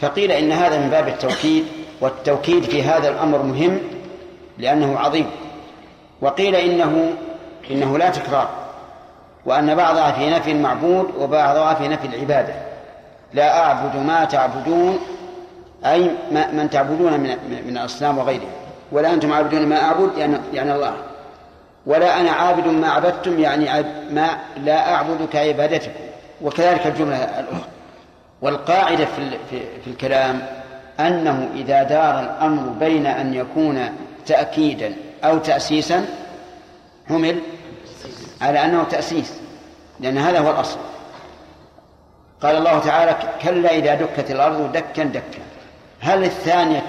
فقيل إن هذا من باب التوكيد والتوكيد في هذا الأمر مهم لأنه عظيم. وقيل إنه إنه لا تكرار. وأن بعضها في نفي المعبود وبعضها في نفي العبادة. لا أعبد ما تعبدون أي من تعبدون من من الأصنام وغيرها ولا أنتم عابدون ما أعبد يعني, يعني الله. ولا أنا عابد ما عبدتم يعني ما لا أعبد كعبادتكم. وكذلك الجملة الأخرى. والقاعدة في, في, في الكلام أنه إذا دار الأمر بين أن يكون تأكيدا أو تأسيسا حمل على أنه تأسيس لأن هذا هو الأصل. قال الله تعالى كلا إذا دكت الأرض دكا دكا. هل الثانية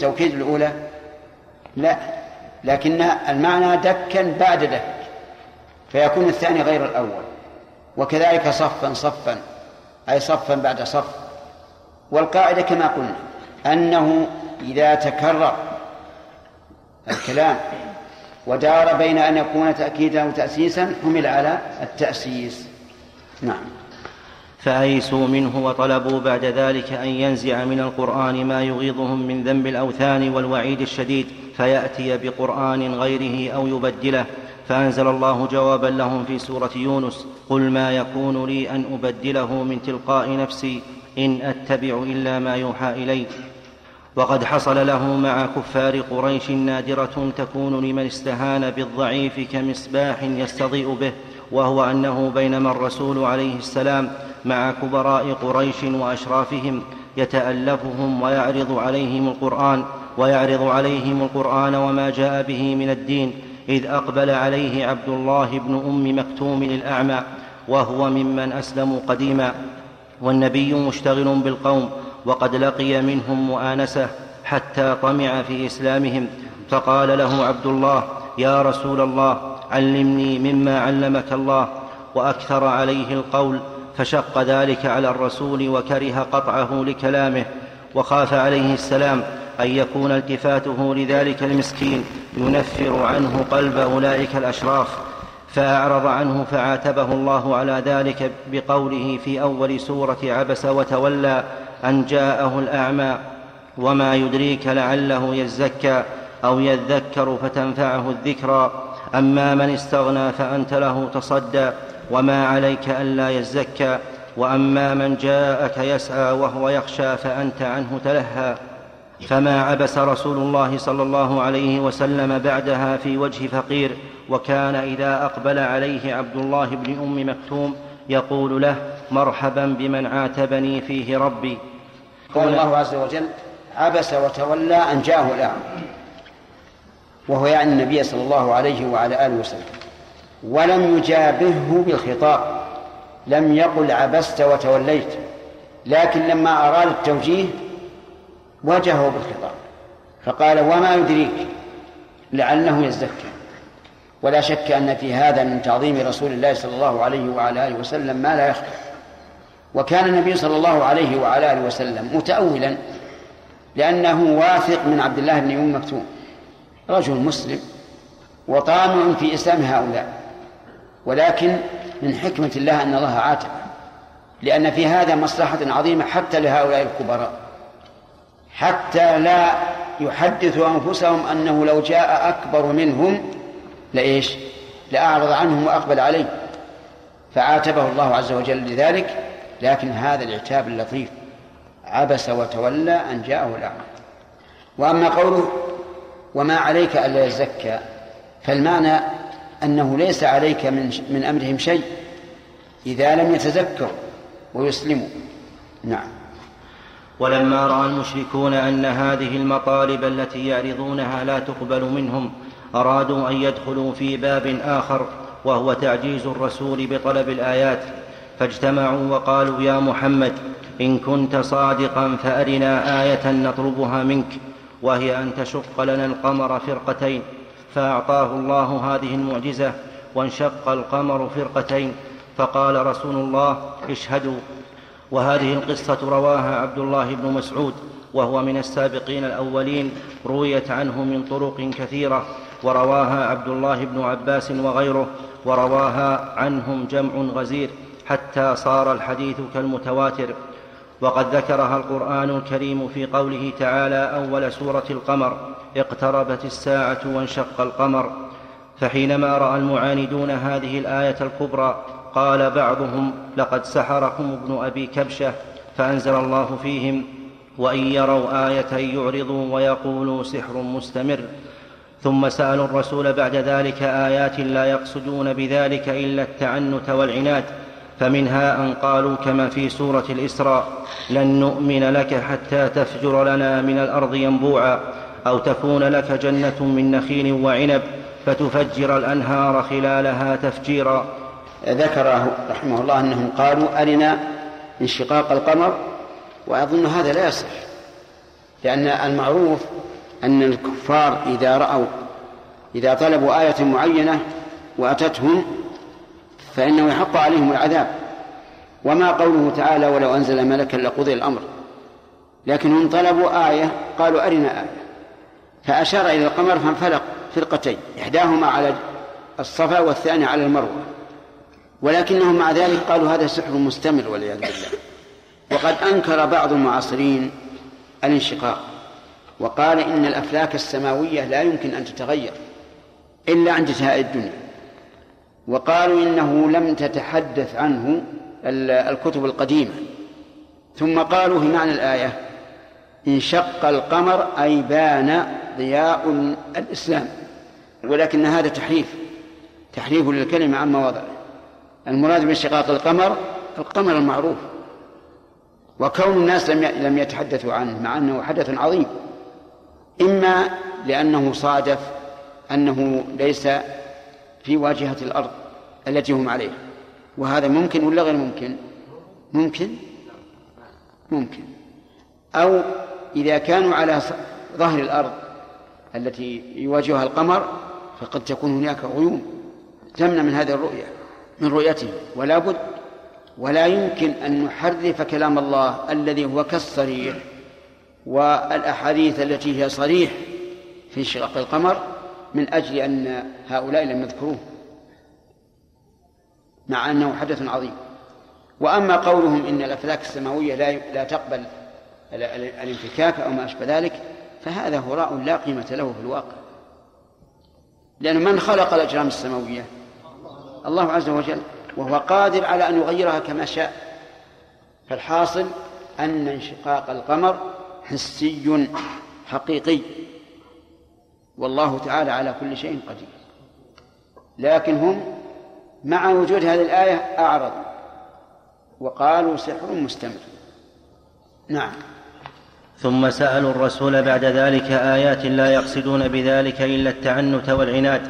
توكيد الأولى؟ لا لكن المعنى دكا بعد دك فيكون الثاني غير الأول. وكذلك صفا صفا أي صفا بعد صف. والقاعدة كما قلنا أنه إذا تكرر الكلام ودار بين أن يكون تأكيدا وتأسيسا حمل على التأسيس. نعم. فأيسوا منه وطلبوا بعد ذلك أن ينزع من القرآن ما يغيظهم من ذنب الأوثان والوعيد الشديد فيأتي بقرآن غيره أو يبدله. فأنزل الله جوابا لهم في سورة يونس قل ما يكون لي أن أبدله من تلقاء نفسي إن أتبع إلا ما يوحى إلي. وقد حصل له مع كفار قريش نادرة تكون لمن استهان بالضعيف كمصباح يستضيء به وهو أنه بينما الرسول عليه السلام مع كبراء قريش وأشرافهم يتألفهم ويعرض عليهم القرآن ويعرض عليهم القرآن وما جاء به من الدين إذ أقبل عليه عبد الله بن أم مكتوم الأعمى وهو ممن أسلموا قديما والنبي مشتغل بالقوم وقد لقي منهم مؤانسة حتى طمع في إسلامهم. فقال له عبد الله يا رسول الله علمني مما علمك الله وأكثر عليه القول. فشق ذلك على الرسول وكره قطعه لكلامه. وخاف عليه السلام أن يكون التفاته لذلك المسكين ينفر عنه قلب أولئك الأشراف. فأعرض عنه فعاتبه الله على ذلك بقوله في أول سورة عبس وتولى أن جاءه الأعمى وما يدريك لعله يزكى أو يذكر فتنفعه الذكرى. أما من استغنى فأنت له تصدى وما عليك ألا يزكى. وأما من جاءك يسعى وهو يخشى فأنت عنه تلهى. فما عبس رسول الله صلى الله عليه وسلم بعدها في وجه فقير وكان إذا أقبل عليه عبد الله بن أم مكتوم يقول له مرحبا بمن عاتبني فيه ربي. قال الله عز وجل عبس وتولى أن جاءه الأعمى. وهو يعني النبي صلى الله عليه وعلى آله وسلم. ولم يجابهه بالخطاب. لم يقل عبست وتوليت. لكن لما أراد التوجيه واجهه بالخطاب. فقال وما يدريك؟ لعله يزكى ولا شك أن في هذا من تعظيم رسول الله صلى الله عليه وعلى آله وسلم ما لا يخفى. وكان النبي صلى الله عليه وعلى آله وسلم متأولا لأنه واثق من عبد الله بن أم مكتوم رجل مسلم وطامع في إسلام هؤلاء ولكن من حكمة الله أن الله عاتب لأن في هذا مصلحة عظيمة حتى لهؤلاء الكبراء حتى لا يحدثوا أنفسهم أنه لو جاء أكبر منهم لإيش؟ لأعرض عنهم وأقبل عليه فعاتبه الله عز وجل لذلك لكن هذا العتاب اللطيف. عبس وتولى أن جاءه الأعمى. وأما قوله وما عليك ألا يزكى فالمعنى أنه ليس عليك من, من أمرهم شيء إذا لم يتذكروا ويسلموا نعم. ولما رأى المشركون أن هذه المطالب التي يعرضونها لا تقبل منهم أرادوا أن يدخلوا في باب آخر وهو تعجيز الرسول بطلب الآيات. فاجتمعوا وقالوا يا محمد إن كنت صادقا فأرنا آية نطلبها منك وهي أن تشق لنا القمر فرقتين فأعطاه الله هذه المعجزة وانشق القمر فرقتين فقال رسول الله اشهدوا. وهذه القصة رواها عبد الله بن مسعود وهو من السابقين الأولين رويت عنه من طرق كثيرة ورواها عبد الله بن عباس وغيره ورواها عنهم جمع غزير. حتى صار الحديث كالمتواتر. وقد ذكرها القرآن الكريم في قوله تعالى أول سورة القمر اقتربت الساعة وانشق القمر. فحينما رأى المعاندون هذه الآية الكبرى قال بعضهم لقد سحركم ابن أبي كبشة فأنزل الله فيهم وإن يروا آية يعرضوا ويقولوا سحر مستمر. ثم سألوا الرسول بعد ذلك آيات لا يقصدون بذلك إلا التعنت والعناد. فمنها أن قالوا كما في سورة الإسراء لن نؤمن لك حتى تفجر لنا من الأرض ينبوعا أو تكون لك جنة من نخيل وعنب فتفجر الأنهار خلالها تفجيرا. ذكر رحمه الله أنهم قالوا أرنا انشقاق القمر وأظن هذا لا يصح لأن المعروف أن الكفار إذا رأوا إذا طلبوا آية معينة وأتتهم فإنه يحق عليهم العذاب. وما قوله تعالى ولو أنزل ملكا لقضي الأمر. لكنهم طلبوا آية قالوا أرنا آية. فأشار إلى القمر فانفلق فرقتين إحداهما على الصفا والثانية على المروة. ولكنهم مع ذلك قالوا هذا سحر مستمر والعياذ بالله. وقد أنكر بعض المعاصرين الانشقاق. وقال إن الأفلاك السماوية لا يمكن أن تتغير إلا عند انتهاء الدنيا. وقالوا إنه لم تتحدث عنه الكتب القديمة. ثم قالوا في معنى الآية انشق القمر أي بان ضياء الإسلام. ولكن هذا تحريف تحريف للكلمة عن مواضعه المراد بانشقاق القمر القمر المعروف. وكون الناس لم لم يتحدثوا عنه مع أنه حدث عظيم. إما لأنه صادف أنه ليس في واجهة الأرض. التي هم عليها. وهذا ممكن ولا غير ممكن؟ ممكن؟ ممكن. أو إذا كانوا على ظهر الأرض التي يواجهها القمر فقد تكون هناك غيوم تمنع من هذه الرؤية من رؤيته ولا بد ولا يمكن أن نحرف كلام الله الذي هو كالصريح والأحاديث التي هي صريح في انشقاق القمر من أجل أن هؤلاء لم يذكروه. مع أنه حدث عظيم. وأما قولهم إن الأفلاك السماوية لا لا تقبل الانفكاك أو ما أشبه ذلك فهذا هراء لا قيمة له في الواقع. لأن من خلق الأجرام السماوية؟ الله عز وجل وهو قادر على أن يغيرها كما شاء. فالحاصل أن انشقاق القمر حسي حقيقي. والله تعالى على كل شيء قدير. لكن هم مع وجود هذه الآية أعرضوا وقالوا سحر مستمر. نعم. ثم سألوا الرسول بعد ذلك آيات لا يقصدون بذلك إلا التعنت والعناد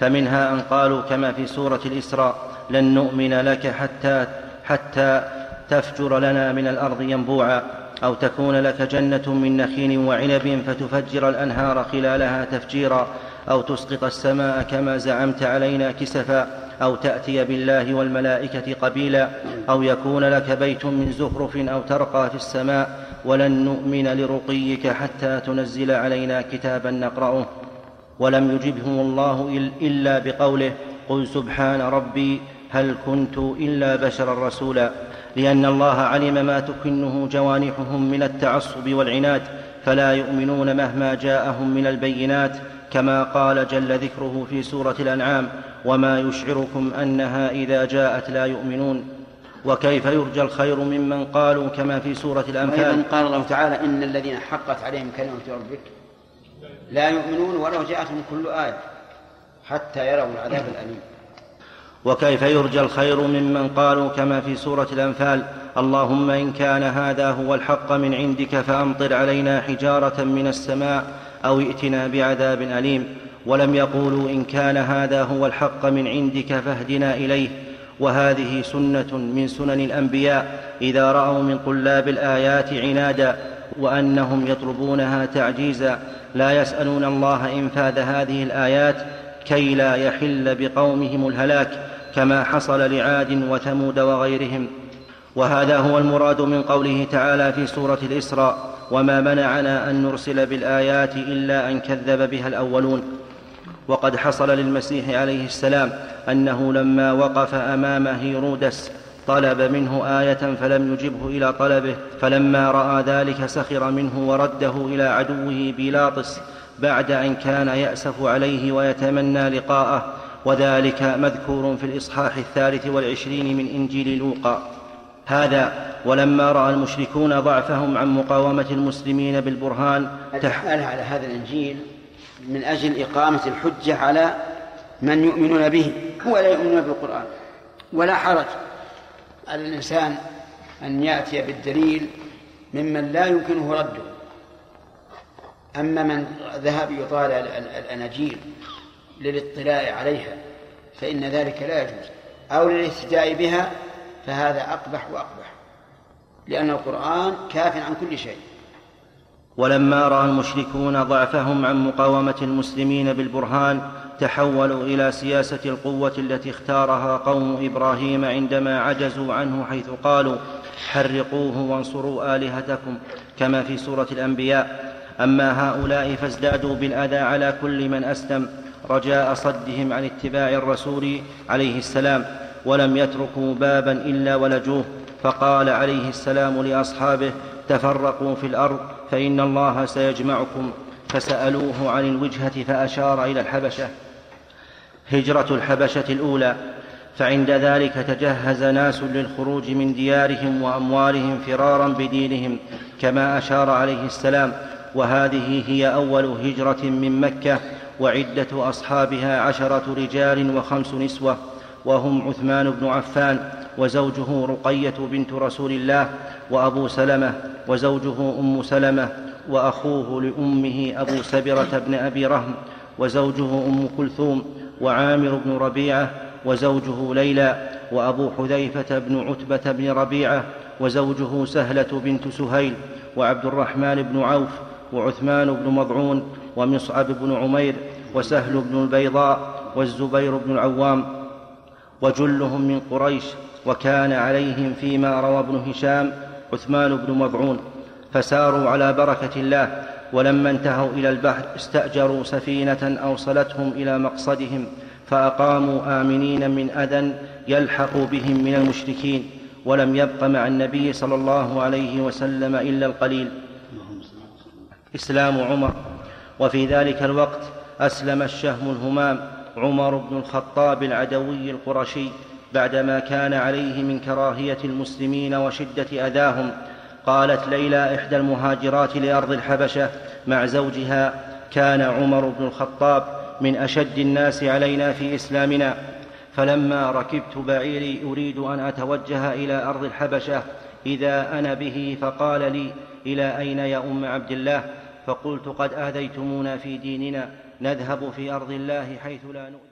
فمنها أن قالوا كما في سورة الإسراء لن نؤمن لك حتى حتى تفجر لنا من الأرض ينبوعا أو تكون لك جنة من نخيل وعنب فتفجر الأنهار خلالها تفجيرا أو تسقط السماء كما زعمت علينا كسفا. أو تأتي بالله والملائكة قبيلا أو يكون لك بيت من زخرف أو ترقى في السماء ولن نؤمن لرقيك حتى تنزل علينا كتابا نقرأه. ولم يجبهم الله إلا بقوله قل سبحان ربي هل كنت إلا بشرا رسولا. لأن الله علم ما تكنه جوانحهم من التعصب والعناد فلا يؤمنون مهما جاءهم من البينات كما قال جل ذكره في سورة الأنعام وما يشعركم أنها إذا جاءت لا يؤمنون. وكيف يرجى الخير ممن قالوا كما في سورة الأنفال؟ أيضا قال الله تعالى إن الذين حقت عليهم كلمة ربك لا يؤمنون ولو جاءتهم كل آية حتى يروا العذاب الأليم. وكيف يرجى الخير ممن قالوا كما في سورة الأنفال اللهم إن كان هذا هو الحق من عندك فأمطر علينا حجارة من السماء أو ائتنا بعذاب أليم. ولم يقولوا إن كان هذا هو الحق من عندك فاهدنا إليه. وهذه سنة من سنن الأنبياء إذا رأوا من طلاب الآيات عنادا وأنهم يطلبونها تعجيزا. لا يسألون الله انفاذ هذه الآيات كي لا يحل بقومهم الهلاك كما حصل لعاد وثمود وغيرهم. وهذا هو المراد من قوله تعالى في سورة الإسراء وما منعنا أن نرسل بالآيات إلا أن كذب بها الأولون. وقد حصل للمسيح عليه السلام أنه لما وقف أمام هيرودس طلب منه آية فلم يجبه إلى طلبه فلما رأى ذلك سخر منه ورده إلى عدوه بيلاطس بعد أن كان يأسف عليه ويتمنى لقاءه وذلك مذكور في الإصحاح الثالث والعشرين من إنجيل لوقا. هذا ولما رأى المشركون ضعفهم عن مقاومة المسلمين بالبرهان تحال على هذا الإنجيل من أجل إقامة الحجة على من يؤمنون به ولا يؤمنون بالقرآن. ولا حرج على الإنسان أن يأتي بالدليل ممن لا يمكنه رده. أما من ذهب يطالع الأناجيل للاطلاع عليها فإن ذلك لا يجوز. أو للاهتداء بها فهذا أقبح وأقبح. لأن القرآن كاف عن كل شيء. ولما رأى المشركون ضعفهم عن مقاومة المسلمين بالبرهان تحولوا إلى سياسة القوة التي اختارها قوم إبراهيم عندما عجزوا عنه حيث قالوا حرقوه وانصروا آلهتكم كما في سورة الأنبياء. أما هؤلاء فازدادوا بالأذى على كل من أسلم رجاء صدهم عن اتباع الرسول عليه السلام. ولم يتركوا بابا إلا ولجوه فقال عليه السلام لأصحابه تفرقوا في الأرض فإن الله سيجمعكم. فسألوه عن الوجهة فأشار إلى الحبشة. هجرة الحبشة الأولى. فعند ذلك تجهز ناس للخروج من ديارهم وأموالهم فرارا بدينهم كما أشار عليه السلام. وهذه هي أول هجرة من مكة وعدة أصحابها عشرة رجال وخمس نسوة. وهم عثمان بن عفان وزوجه رقية بنت رسول الله وأبو سلمة وزوجه أم سلمة وأخوه لأمه أبو سبرة بن أبي رهم وزوجه أم كلثوم وعامر بن ربيعة وزوجه ليلى وأبو حذيفة بن عتبة بن ربيعة وزوجه سهلة بنت سهيل وعبد الرحمن بن عوف وعثمان بن مضعون ومصعب بن عمير وسهل بن البيضاء والزبير بن العوام. وجلهم من قريش وكان عليهم فيما روى ابن هشام عثمان بن مضعون فساروا على بركة الله ولما انتهوا إلى البحر استأجروا سفينة أوصلتهم إلى مقصدهم فأقاموا آمنين من أذى يلحق بهم من المشركين ولم يبق مع النبي صلى الله عليه وسلم إلا القليل. إسلام عمر. وفي ذلك الوقت أسلم الشهم الهمام عمر بن الخطاب العدوي القرشي بعدما كان عليه من كراهية المسلمين وشدة أذاهم قالت ليلى إحدى المهاجرات لأرض الحبشة مع زوجها كان عمر بن الخطاب من أشد الناس علينا في إسلامنا فلما ركبت بعيري أريد أن أتوجه إلى أرض الحبشة إذا أنا به فقال لي إلى أين يا أم عبد الله؟ فقلت قد آذيتمونا في ديننا. نذهب في أرض الله حيث لا نؤذى